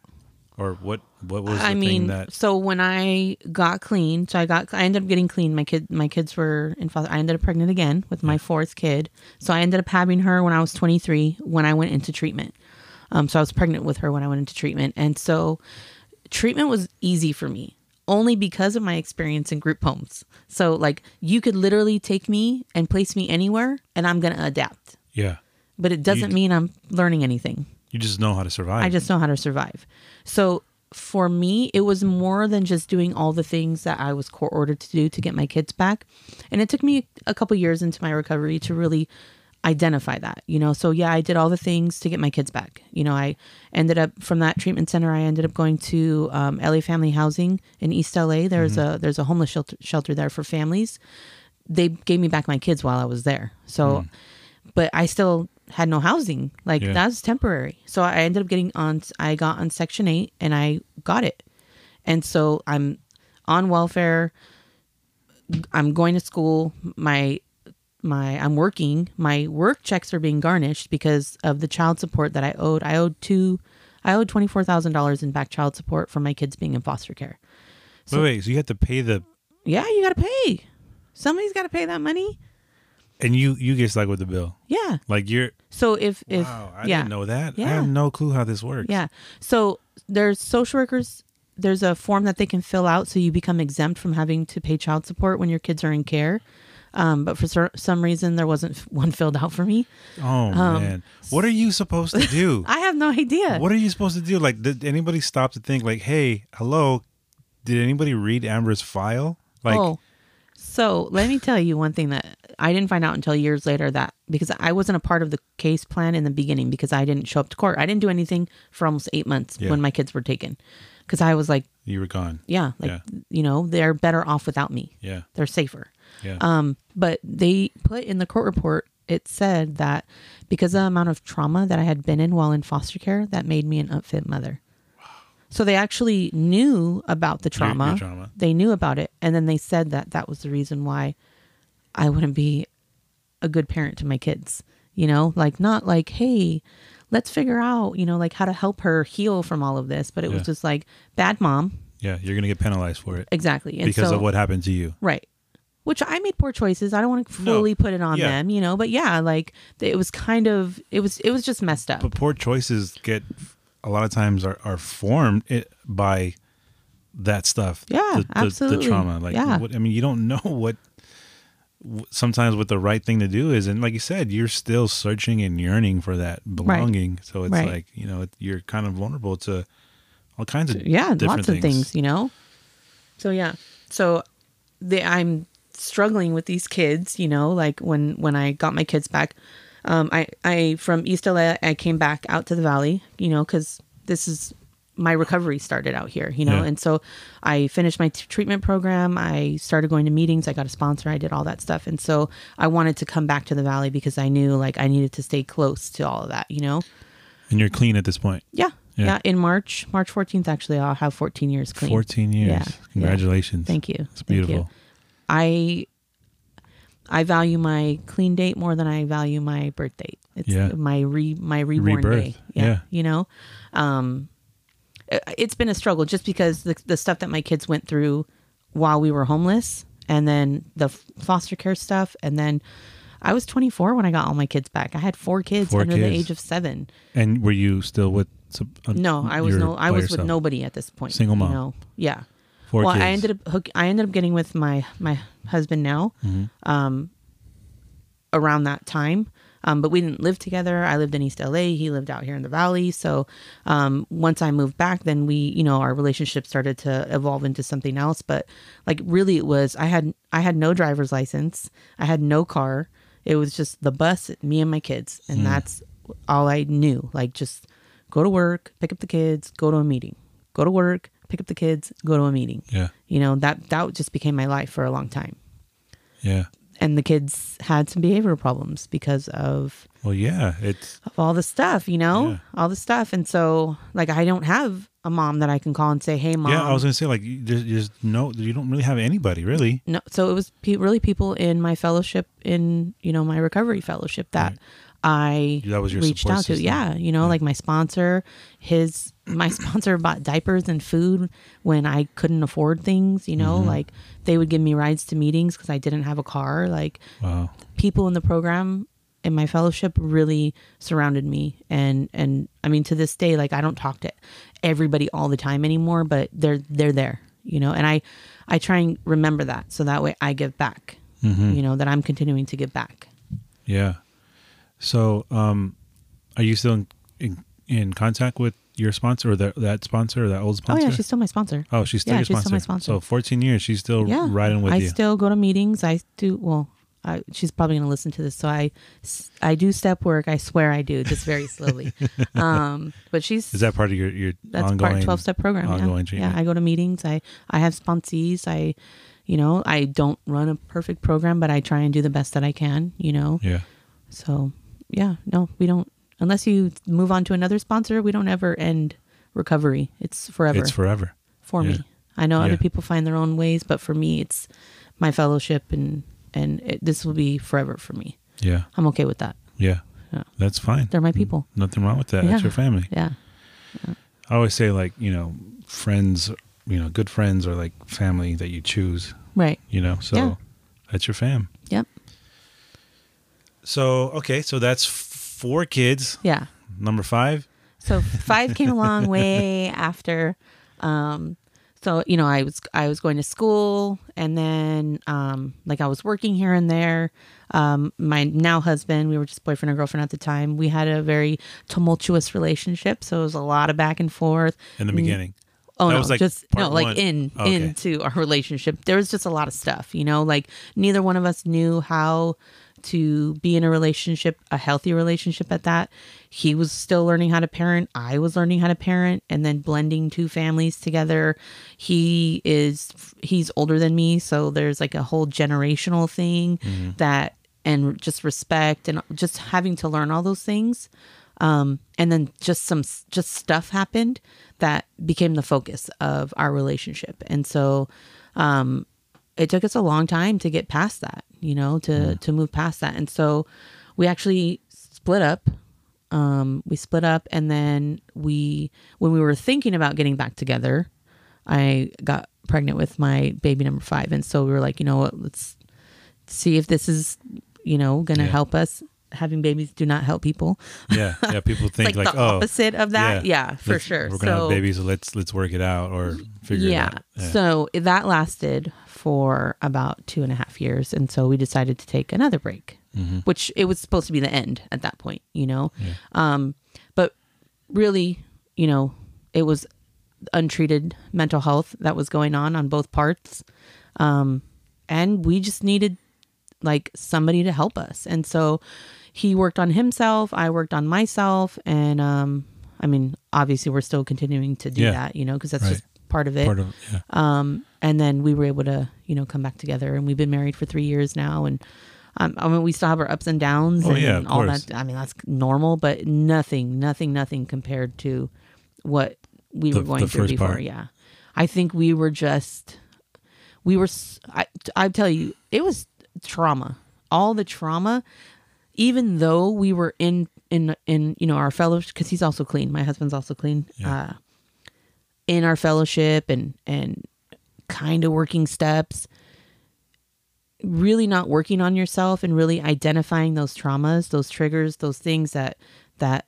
Or what, what was the I mean, that, so when I got clean, so I got, I ended up getting clean. My kid, my kids were in foster. I ended up pregnant again with my fourth kid. So I ended up having her when I was 23 when I went into treatment. Um, so I was pregnant with her when I went into treatment, and so treatment was easy for me only because of my experience in group homes. So like you could literally take me and place me anywhere, and I'm gonna adapt. yeah, But it doesn't mean I'm learning anything. you just know how to survive. I just know how to survive. So for me, it was more than just doing all the things that I was court ordered to do to get my kids back. And it took me a couple years into my recovery to really identify that, you know. So yeah, I did all the things to get my kids back. You know, I ended up from that treatment center. I ended up going to um, LA Family Housing in East LA. There's a there's a homeless shelter shelter there for families. They gave me back my kids while I was there. So, but I still had no housing. Like Yeah. that's temporary. So I ended up getting on. I got on Section Eight and I got it. And so I'm on welfare. I'm going to school. My my I'm working. My work checks are being garnished because of the child support that I owed. I owed two I owed twenty four thousand dollars in back child support for my kids being in foster care. wait, wait. So you had to pay the, Yeah, you gotta pay. Somebody's gotta pay that money. And you you get stuck with the bill. Yeah. Like you're. So if if wow, I yeah. didn't know that. Yeah. I have no clue how this works. Yeah. So there's social workers. There's a form that they can fill out so you become exempt from having to pay child support when your kids are in care. Um, but for some reason, there wasn't [LAUGHS] one filled out for me. Oh man, what are you supposed to do? Um, [LAUGHS] I have no idea. what are you supposed to do? Like, did anybody stop to think, like, hey, hello, did anybody read Amber's file? Like, oh, so let me tell you one thing that I didn't find out until years later that because I wasn't a part of the case plan in the beginning because I didn't show up to court. I didn't do anything for almost eight months Yeah. when my kids were taken because I was like, you were gone. yeah, like Yeah. you know, they're better off without me. Yeah, They're safer. yeah. Um, but they put in the court report, it said that because of the amount of trauma that I had been in while in foster care, that made me an unfit mother. Wow. So they actually knew about the Your- your trauma. trauma. They knew about it, and then they said that that was the reason why I wouldn't be a good parent to my kids. You know, like not like, hey, let's figure out, you know, like how to help her heal from all of this. But it Yeah. was just like bad mom, yeah, you're gonna get penalized for it exactly, and because so, of what happened to you. Right. Which I made poor choices. I don't want to No. fully put it on Yeah. them, you know, but yeah, like it was kind of it was it was just messed up. But poor choices get a lot of times are, are formed by that stuff. Yeah, the, the, absolutely. The trauma, like, Yeah. what, I mean, you don't [LAUGHS] know what. Sometimes what the right thing to do is, and like you said, you're still searching and yearning for that belonging. So it's Right. like you know you're kind of vulnerable to all kinds of yeah, different lots of things, you know. So yeah. So the I'm struggling with these kids, you know, like when when I got my kids back um I I from East LA I came back out to the valley, you know, cuz this is my recovery started out here, you know. Yeah. And so I finished my t- treatment program. I started going to meetings. I got a sponsor. I did all that stuff. And so I wanted to come back to the valley because I knew like I needed to stay close to all of that, you know. And you're clean at this point. Yeah. Yeah. Yeah. In March, March 14th, actually, I'll have 14 years clean. 14 years. Yeah. Congratulations. Thank you. It's Thank you. beautiful. I I value my clean date more than I value my birth date. It's Yeah. my re my reborn Rebirth. day. Yeah. You know? Um it's been a struggle just because the the stuff that my kids went through while we were homeless and then the foster care stuff and then I was 24 when I got all my kids back. I had four kids Four under the age of 7. And were you still with? some- uh, No, I was no I was with nobody at this point. Single mom. You know? Yeah. Four well, kids. I ended up hook, I ended up getting with my my husband now, Mm-hmm. um, around that time. Um, but we didn't live together. I lived in East LA. He lived out here in the valley. So um, once I moved back, then we, you know, our relationship started to evolve into something else. But like, really, it was I had I had no driver's license. I had no car. It was just the bus, me and my kids, Hmm. and that's all I knew. Like, just go to work, pick up the kids, go to a meeting. Go to work, pick up the kids, go to a meeting Yeah. you know that that just became my life for a long time Yeah. And the kids had some behavioral problems because of Well, yeah. It's of all the stuff you know Yeah. all the stuff and so like i don't have a mom that i can call and say hey mom yeah. I was gonna say like there's, there's no you don't really have anybody really. no so it was pe- really people in my fellowship in you know my recovery fellowship that i That was your reached out to system. yeah you know like my sponsor his my [COUGHS] sponsor bought diapers and food when i couldn't afford things you Mm-hmm. know like they would give me rides to meetings because i didn't have a car like Wow. people in the program in my fellowship really surrounded me and and i mean to this day like i don't talk to everybody all the time anymore but they're they're there you know and i i try and remember that so that way i give back Mm-hmm. you know that i'm continuing to give back Yeah. So, um, are you still in, in, in contact with your sponsor or that that sponsor or that old sponsor? oh yeah she's still my sponsor Oh, she's still Yeah, your she's sponsor. still my sponsor. So 14 years, she's still yeah riding with i you. I still go to meetings i do well I, she's probably going to listen to this. So I I do step work. I swear I do, just very slowly. [LAUGHS] um, but she's Is that part of your your that's ongoing twelve step program. ongoing yeah. treatment? yeah, I go to meetings. I I have sponsees. I, you know, I don't run a perfect program, but I try and do the best that I can. You know, yeah. so yeah, no, we don't unless you move on to another sponsor. We don't ever end recovery. It's forever It's forever. for yeah. me. I know other people find their own ways, but for me, it's my fellowship, and and it, this will be forever for me. Yeah. I'm okay with that. Yeah. Yeah. That's fine. They're my people. Nothing wrong with that. It's Yeah. your family. Yeah, I always say like, you know, friends, you know, good friends are like family that you choose, right. you know. So Yeah. that's your fam. Yep. So, okay, so that's four kids. Yeah. Number 5? So five came along [LAUGHS] way after. Um, so you know, I was I was going to school, and then um, like I was working here and there. Um, my now husband, we were just boyfriend and girlfriend at the time. We had a very tumultuous relationship, so it was a lot of back and forth. In the Mm, beginning. Oh That no, was, like, just no, like one. in Okay. into our relationship. There was just a lot of stuff, you know. Like neither one of us knew how to be in a relationship, a healthy relationship at that. He was still learning how to parent. I was learning how to parent, and then blending two families together. He is he's older than me, so there's like a whole generational thing Mm-hmm. that and just respect and just having to learn all those things um, and then just some just stuff happened that became the focus of our relationship and so um, it took us a long time to get past that you know to to move past that and so we actually split up um, we split up and then we when we were thinking about getting back together i got pregnant with my baby number five and so we were like you know what let's see if this is you know gonna Yeah. help us having babies do not help people Yeah. Yeah, people [LAUGHS] think like, like, the oh, opposite of that yeah, for let's- sure We're going to so have babies, so let's let's work it out or figure yeah. it out. Yeah. So that lasted for about two and a half years. And so we decided to take another break, Mm-hmm. which it was supposed to be the end at that point, you know? Um, but really, you know, it was untreated mental health that was going on on both parts. Um, and we just needed like somebody to help us. And so he worked on himself, I worked on myself. And um, I mean, obviously, we're still continuing to do Yeah. that, you know, because that's Right. just part of it. Part of yeah. um, and then we were able to, you know, come back together. And we've been married for three years now. And um, I mean, we still have our ups and downs Oh, and yeah, all course. that. I mean, that's normal, but nothing, nothing, nothing compared to what we The- were going through before. part. Yeah. I think we were just, we were, I, I tell you, it was trauma. All the trauma, even though we were in, in, in, you know, our fellowship, because he's also clean. My husband's also clean. Yeah. Uh, in our fellowship and, and kind of working steps, really not working on yourself and really identifying those traumas, those triggers, those things that, that,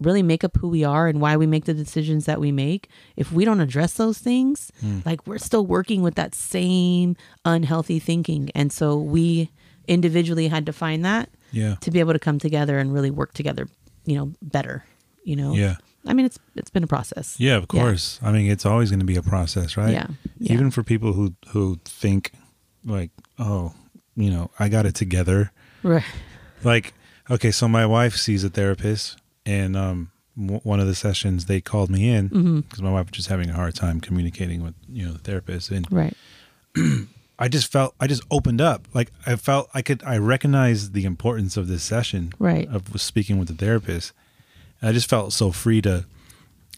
really make up who we are and why we make the decisions that we make if we don't address those things hmm. like we're still working with that same unhealthy thinking and so we individually had to find that Yeah. to be able to come together and really work together you know better you know Yeah. I mean it's it's been a process Yeah, of course. I mean, it's always going to be a process, right? Yeah, yeah. Even for people who who think like, oh, you know, I got it together. right Like, okay, so my wife sees a therapist, and um, w- one of the sessions they called me in Mm-hmm. because my wife was just having a hard time communicating with you know the therapist, and right [CLEARS THROAT] I just felt I just opened up. Like I felt I could I recognized the importance of this session, Right. Of speaking with the therapist, and I just felt so free to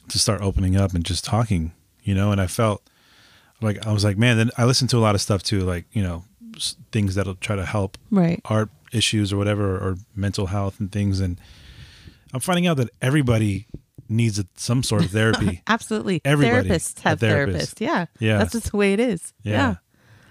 to start opening up and just talking, you know. And I felt like I was like, man. Then I listened to a lot of stuff too, like you know, s- things that'll try to help right art issues or whatever, or mental health and things. And I'm finding out that everybody needs a, some sort of therapy. [LAUGHS] absolutely Everybody, therapists have therapist. therapists yeah Yeah. that's just the way it is yeah,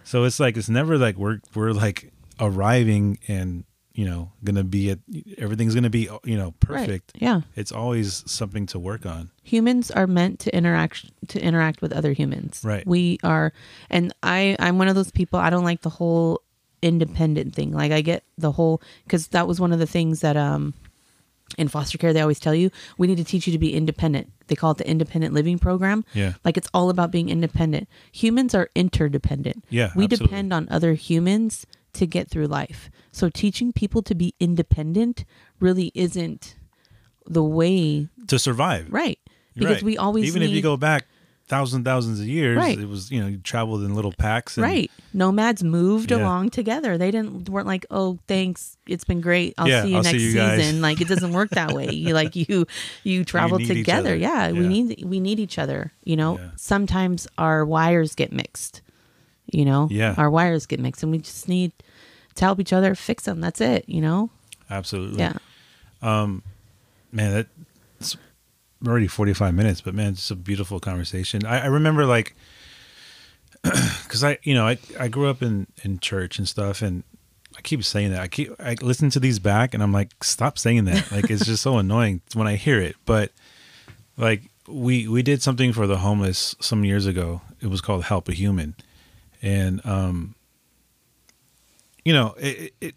So it's like it's never like we're we're like arriving and you know gonna be at everything's gonna be you know Right. perfect. yeah It's always something to work on. humans are meant to interact to interact with other humans Right. we are and i i'm one of those people i don't like the whole independent thing like i get the whole because that was one of the things that um in foster care they always tell you we need to teach you to be independent they call it the independent living program Yeah. like it's all about being independent humans are interdependent Yeah, we absolutely. depend on other humans to get through life. So teaching people to be independent really isn't the way to survive. right. You're Because right. we always even if you go back thousands thousands of years, Right. it was you know you traveled in little packs. And, Right. Nomads moved Yeah. along together. They didn't weren't like, "Oh, thanks. It's been great. I'll Yeah, see you I'll see next you season." [LAUGHS] Like it doesn't work that way. You like you you [LAUGHS] travel need together. other. Yeah, we need we need each other, you know. Yeah. Sometimes our wires get mixed. You know? Yeah. Our wires get mixed and we just need to help each other fix them. That's it, you know? Absolutely. Yeah. Um, man, that it's already 45 minutes, but man, it's a beautiful conversation. I, I remember like, [CLEARS THROAT] cause I, you know, I, I grew up in, in church and stuff and I keep saying that I keep, I listen to these back and I'm like, stop saying that. [LAUGHS] Like, it's just so annoying when I hear it. But like we, we did something for the homeless some years ago. It was called help a human. And, um, you know, it, it-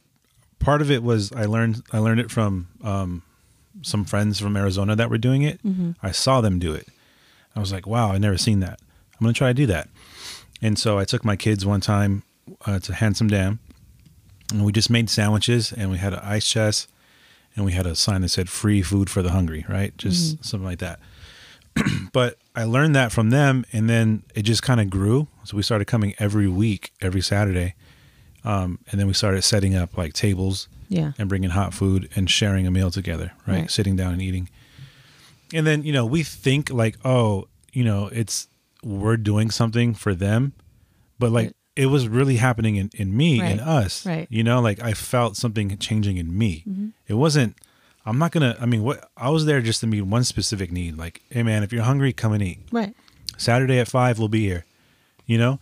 part of it was I learned, I learned it from, um, some friends from Arizona that were doing it. I saw them do it. I was like, wow, I never seen that. I'm going to try to do that. And so I took my kids one time uh, to Hansen Dam and we just made sandwiches and we had an ice chest and we had a sign that said free food for the hungry, right? Just something like that. [CLEARS THROAT] but I learned that from them and then it just kind of grew. So we started coming every week, every Saturday. Um, and then we started setting up like tables Yeah. and bringing hot food and sharing a meal together, right? Right. Sitting down and eating. And then, you know, we think like, oh, you know, it's we're doing something for them, but like Right. it was really happening in, in me and Right. us. Right. Mm-hmm. You know, like I felt something changing in me. It wasn't I'm not gonna I mean what I was there just to meet one specific need. Like, hey man, if you're hungry, come and eat. Right. Saturday at five, we'll be here. You know?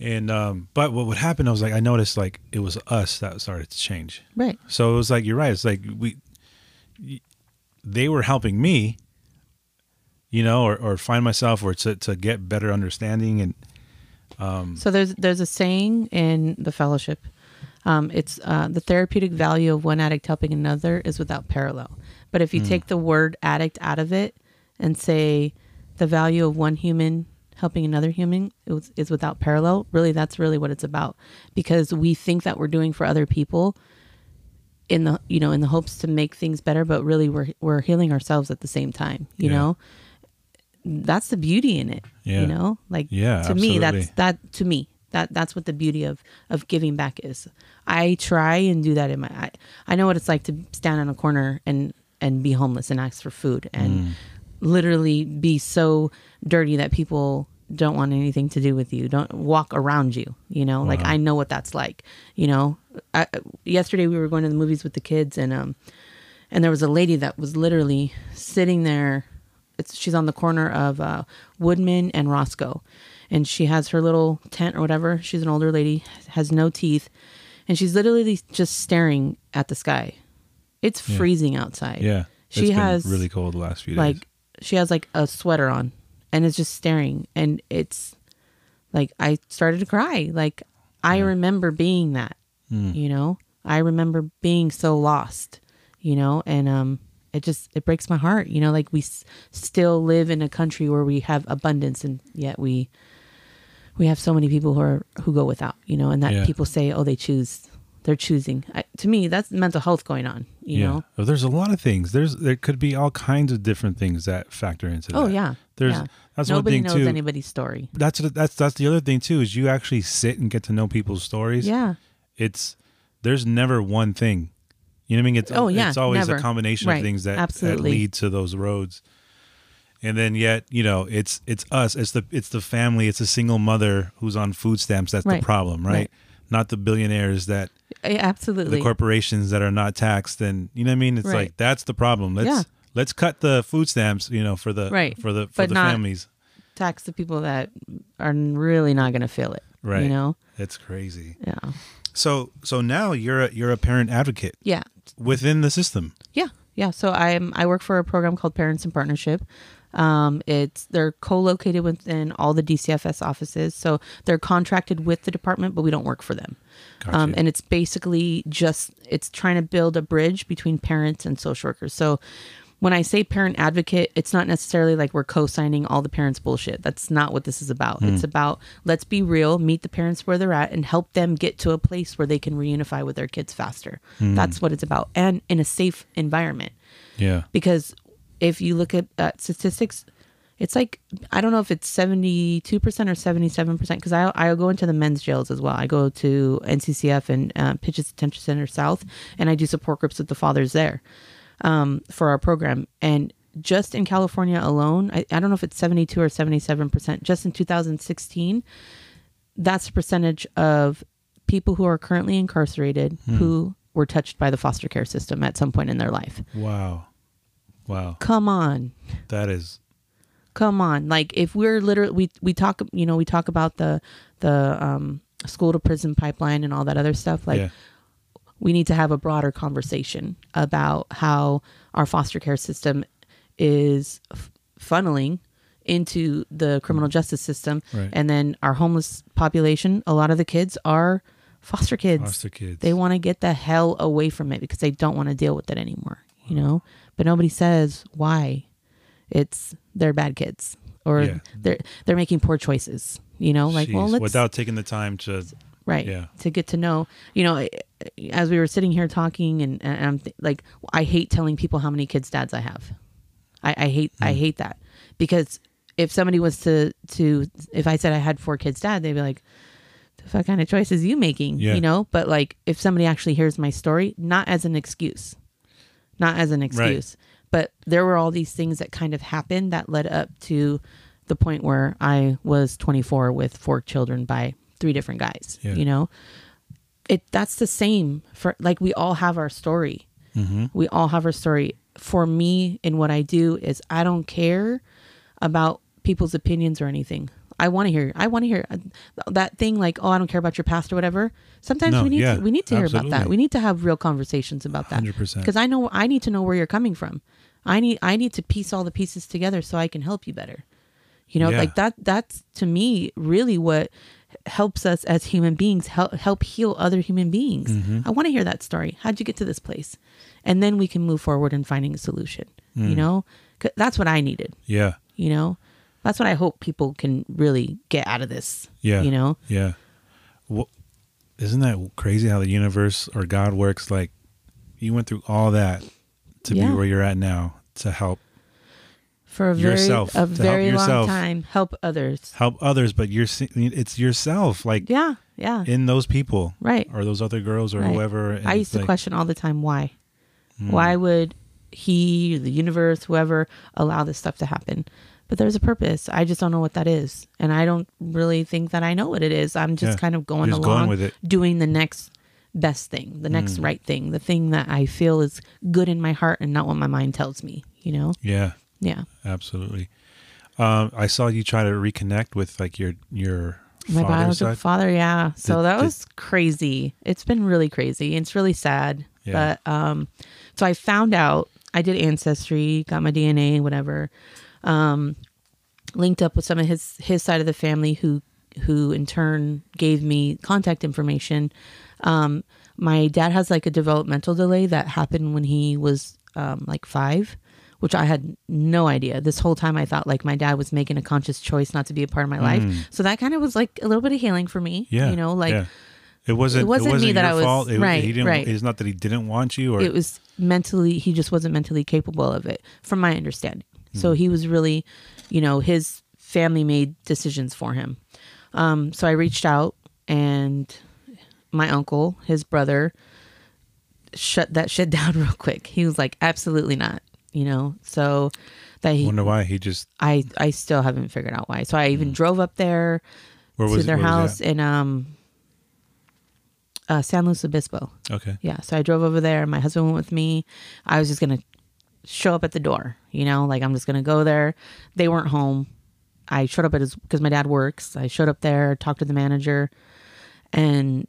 And um, but what would happen, I was like, I noticed like it was us that started to change. Right. So it was like you're right. It's like we, they were helping me, you know, or, or find myself or to to get better understanding and Um, So there's there's a saying in the fellowship. Um, it's uh, the therapeutic value of one addict helping another is without parallel. But if you take the word addict out of it and say the value of one human helping another human is, is without parallel, really that's really what it's about. Because we think that we're doing for other people in the you know in the hopes to make things better, but really we're we're healing ourselves at the same time. You Yeah. know, that's the beauty in it. Yeah. You know, like Yeah, to me that's that to me that that's what the beauty of of giving back is i try and do that in my i, I know what it's like to stand on a corner and and be homeless and ask for food and Mm. literally be so dirty that people don't want anything to do with you don't walk around you you know like i know what that's like you know I, yesterday we were going to the movies with the kids and um and there was a lady that was literally sitting there it's she's on the corner of uh, Woodman and Roscoe, and she has her little tent or whatever. She's an older lady, has no teeth, and she's literally just staring at the sky. It's Yeah. freezing outside. yeah, she has really cold the last few days. like she has like a sweater on, and is just staring, and it's like I started to cry. Like I remember being that, Hmm. you know. I remember being so lost, you know, and um, it just it breaks my heart, you know. Like we s- still live in a country where we have abundance, and yet we we have so many people who are who go without, you know, and that Yeah. people say, oh, they choose, they're choosing. I, to me, that's mental health going on, you yeah, know. Well, there's a lot of things. There's there could be all kinds of different things that factor into Oh that. yeah, There's yeah. that's nobody one thing knows too. anybody's story. that's that's that's the other thing too is you actually sit and get to know people's stories. Yeah, it's there's never one thing. You know what I mean? It's Oh, yeah, it's always never. a combination Right, of things that, that absolutely. lead to those roads. And then yet, you know, it's it's us. It's the it's the family. It's a single mother who's on food stamps. That's Right, the problem, right? right. Not the billionaires that Eh, absolutely. the corporations that are not taxed. And you know what I mean? It's Right. like that's the problem. Let's Yeah. let's cut the food stamps. You know, for the Right, for the for but the families. Tax the people that are really not going to feel it. Right. You know. It's crazy. Yeah. So so now you're a, you're a parent advocate Yeah. within the system. Yeah, yeah. So I'm I work for a program called Parents in Partnership. Um, it's they're co-located within all the DCFS offices, so they're contracted with the department, but we don't work for them. Um, and it's basically just it's trying to build a bridge between parents and social workers. So when I say parent advocate, it's not necessarily like we're co-signing all the parents' bullshit. That's not what this is about. It's about let's be real, meet the parents where they're at, and help them get to a place where they can reunify with their kids faster. That's what it's about, and in a safe environment. Yeah. Because if you look at, at statistics, it's like I don't know if it's seventy two percent or seventy seven percent. Because I I go into the men's jails as well. I go to NCCF and uh, Pitchess Detention Center South, and I do support groups with the fathers there um, for our program. And just in California alone, I, I don't know if it's 72 or 77%, just in 2016, that's the percentage of people who are currently incarcerated who were touched by the foster care system at some point in their life. Wow. Wow. Come on. That is Come on. Like if we're literally we we talk you know, we talk about the the um school to prison pipeline and all that other stuff like yeah. we need to have a broader conversation about how our foster care system is f- funneling into the criminal justice system Right. and then our homeless population a lot of the kids are foster kids Foster kids. they want to get the hell away from it because they don't want to deal with it anymore you know but nobody says why it's they're bad kids or Yeah. they're they're making poor choices you know like well let's without taking the time to right Yeah. to get to know you know as we were sitting here talking and, and i'm th- like i hate telling people how many kids dads i have i, I hate Hmm. i hate that because if somebody was to to if i said i had four kids dad they'd be like the fuck kind of choices you making Yeah. you know but like if somebody actually hears my story not as an excuse not as an excuse but there were all these things that kind of happened that led up to the point where i was 24 with four children by three different guys Yeah. you know? It that's the same for like we all have our story. Mm-hmm. we all have our story. For me in what i do is i don't care about people's opinions or anything i want to hear i want to hear uh, that thing like oh i don't care about your past or whatever. Sometimes No, we need yeah, to we need to hear about that. we need to have real conversations about that. 100%. because i know i need to know where you're coming from. I need i need to piece all the pieces together so i can help you better. You know Yeah. like that that's to me really what helps us as human beings help help heal other human beings. Mm-hmm. i want to hear that story. How'd you get to this place? And then we can move forward in finding a solution Mm. you know that's what i needed. Yeah. you know that's what i hope people can really get out of this Yeah. you know Yeah. Well, isn't that crazy how the universe or God works? Like you went through all that to Yeah. be where you're at now to help for a very Yourself, a very long yourself. time help others help others, but you're it's yourself, like yeah yeah in those people, right or those other girls or Right. whoever. I used to like, question all the time why. Hmm. Why would he, the universe, whoever, allow this stuff to happen? But there's a purpose. I just don't know what that is, and I don't really think that I know what it is. I'm just Yeah. kind of going just going along, with it. doing the next best thing, the next Hmm. right thing, the thing that I feel is good in my heart and not what my mind tells me. You know? Yeah, Yeah. absolutely. Um, I saw you try to reconnect with like your your My biological father, yeah. So Did- that did- was crazy. It's been really crazy. It's really sad. Yeah. But um so I found out I did ancestry, got my DNA, whatever. Um linked up with some of his his side of the family who who in turn gave me contact information. Um my dad has like a developmental delay that happened when he was um like 5 which I had no idea. This whole time I thought like my dad was making a conscious choice not to be a part of my life. So that kind of was like a little bit of healing for me. Mm. Yeah, You know, like yeah. it wasn't. it wasn't me your that I was- fault. It, right, He didn't. right. It's not that he didn't want you, or it was mentally he just wasn't mentally capable of it from my understanding. So he was really you know his family made decisions for him. Um so i reached out and my uncle his brother shut that shit [LAUGHS] down real quick. He was like absolutely not you know? So that he wonder why he just i i still haven't figured out why. So i even drove up there Hmm. where to was their where was house in um uh, san luis obispo. Okay, yeah, so I drove over there. My husband went with me. I was just gonna show up at the door, you know, like I'm just gonna go there. They weren't home. I showed up at his because my dad works. I showed up there, talked to the manager, and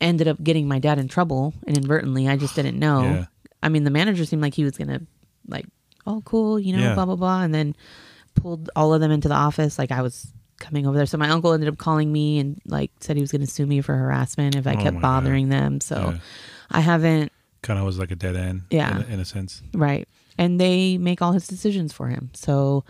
ended up getting my dad in trouble inadvertently. I just didn't know. Yeah. I mean, the manager seemed like he was gonna like, oh, cool, you know, Yeah. blah blah blah, and then pulled all of them into the office. Like I was coming over there. So my uncle ended up calling me and like said he was gonna sue me for harassment if I Oh kept my God. bothering them. So. Yeah. I haven't kind of was like a dead end. Yeah. in a, in a sense. Right. And they make all his decisions for him. So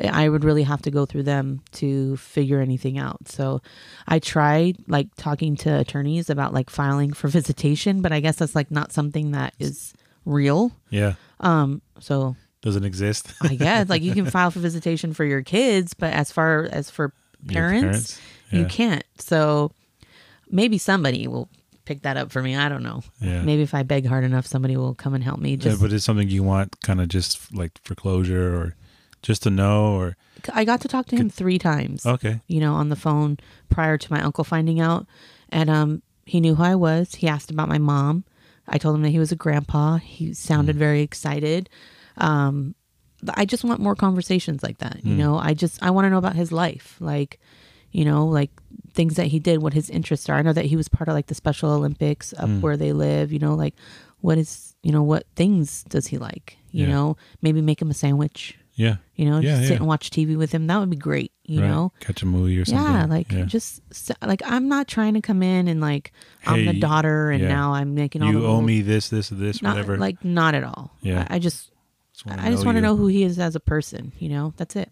I would really have to go through them to figure anything out. So I tried like talking to attorneys about like filing for visitation, but I guess that's like not something that is real. Yeah, Um so doesn't exist. [LAUGHS] I guess like you can [LAUGHS] file for visitation for your kids, but as far as for parents, parents? you can't. So maybe somebody will pick that up for me. I don't know. Yeah. Maybe if I beg hard enough, somebody will come and help me. Yeah, but it's something you want, kind of just like for closure or just to know, or I got to talk to him three times. okay, You know, on the phone prior to my uncle finding out, and um, he knew who I was. He asked about my mom. I told him that he was a grandpa. He sounded Mm. very excited. Um, I just want more conversations like that. Mm. You know, I just I want to know about his life, like, you know, like things that he did, what his interests are. I know that he was part of like the Special Olympics up Mm. where they live. You know, like what is you know what things does he like? You Yeah. know, maybe make him a sandwich. yeah, You know, Yeah, just sit and watch TV with him. That would be great. You right. know, catch a movie or something. yeah, like Yeah. just like I'm not trying to come in and like I'm the daughter and yeah. now I'm making all the you owe rules. me this, this, this, not whatever. like not at all. Yeah. I, I just wanna I just want to know who he is as a person. You know, that's it.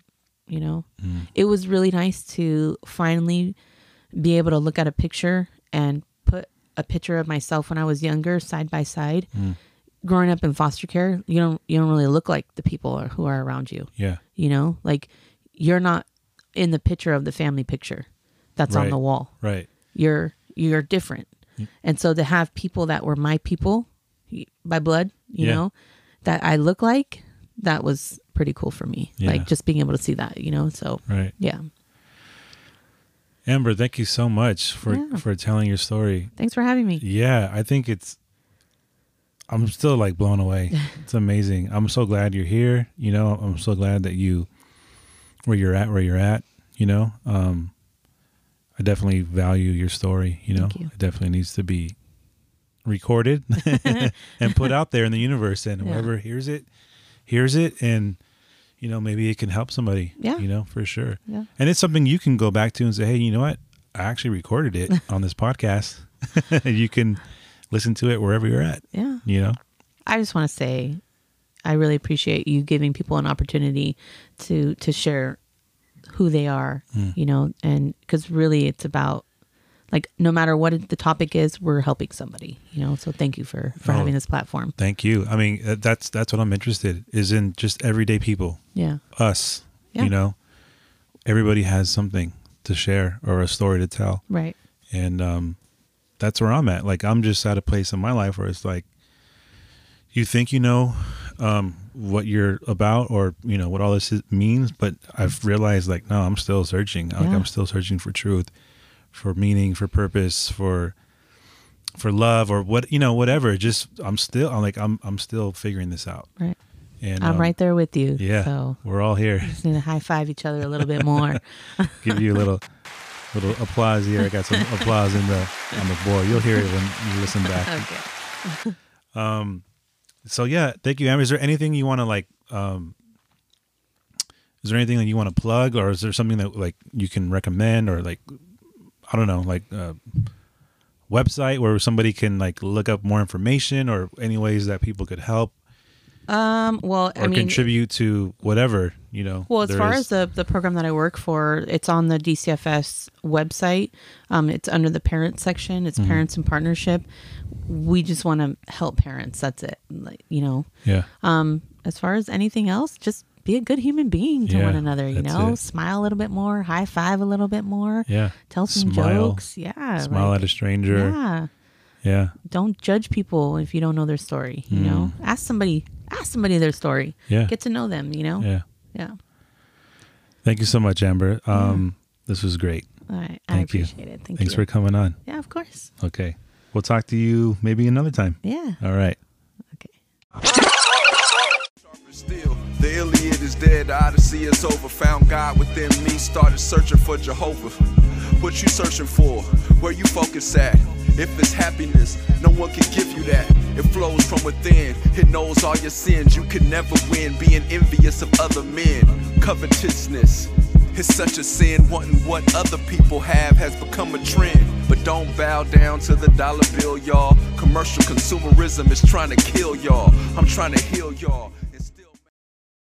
You know, Mm. it was really nice to finally be able to look at a picture and put a picture of myself when I was younger side by side. Mm. Growing up in foster care, you don't you don't really look like the people who are around you Yeah, you know like you're not in the picture of the family picture that's on the wall right. you're you're different and so to have people that were my people by blood you Yeah. know that i look like that was pretty cool for me Yeah. like just being able to see that you know so Right. yeah Amber, thank you so much for Yeah. for telling your story. thanks for having me Yeah, I think it's. I'm still like blown away. [LAUGHS] It's amazing. I'm so glad you're here. You know, I'm so glad that you, where you're at, where you're at. You know, um, I definitely value your story. You know, you. it definitely needs to be recorded [LAUGHS] and put [LAUGHS] out there in the universe, and Yeah. whoever hears it, hears it, and you know, maybe it can help somebody. Yeah. you know, for sure. Yeah. And it's something you can go back to and say, hey, you know what? I actually recorded it [LAUGHS] on this podcast. [LAUGHS] you can listen to it wherever you're at. yeah You know? i just want to say i really appreciate you giving people an opportunity to to share who they are Hmm. you know and because really it's about like no matter what the topic is we're helping somebody you know so thank you for for Oh. having this platform Thank you. I mean, uh, that's that's what I'm interested is in just everyday people, yeah us. Yeah. You know, everybody has something to share or a story to tell, right and um, that's where I'm at. Like I'm just at a place in my life where it's like, you think you know um, what you're about or you know what all this is, means, but I've realized like no, I'm still searching. Like Yeah. I'm still searching for truth, for meaning, for purpose, for for love or what you know whatever. Just I'm still I'm like I'm I'm still figuring this out. right And i'm um, right there with you Yeah, so we're all here. just need to high five each other a little bit more [LAUGHS] Give you a little little applause here. I got some [LAUGHS] applause in the on the board. You'll hear it when you listen back. okay [LAUGHS] Um, so yeah, thank you, Amber. Is there anything you want to like? Um, is there anything that you want to plug, or is there something that like you can recommend, or like I don't know, like uh, website where somebody can like look up more information, or any ways that people could help um well or i mean contribute to whatever you know? Well, as far is. as the, the program that I work for, it's on the DCFS website. Um, it's under the parent section. It's Mm-hmm. parents in partnership. We just want to help parents. That's it. Like, you know, yeah, um, as far as anything else, just be a good human being to Yeah, one another. You know, it. smile a little bit more, high five a little bit more, yeah. tell some Smile. jokes. Yeah, Smile like, at a stranger. Yeah, Yeah, don't judge people if you don't know their story. You know, ask somebody, ask somebody their story. Mm. yeah, Get to know them. You know. yeah. Yeah. Thank you so much, Amber. Um, this was great. All right. I Thank you. it. Thank Thanks you. for coming on. Yeah, of course. Okay, we'll talk to you maybe another time. Yeah. All right. Okay. The Iliad is dead, the Odyssey is over. Found God within me, started searching for Jehovah. What you searching for? Where you focus at? If it's happiness, no one can give you that. It flows from within, it knows all your sins. You can never win being envious of other men. Covetousness. It's such a sin, wanting what other people have has become a trend. But don't bow down to the dollar bill, y'all. Commercial consumerism is trying to kill y'all. I'm trying to heal y'all.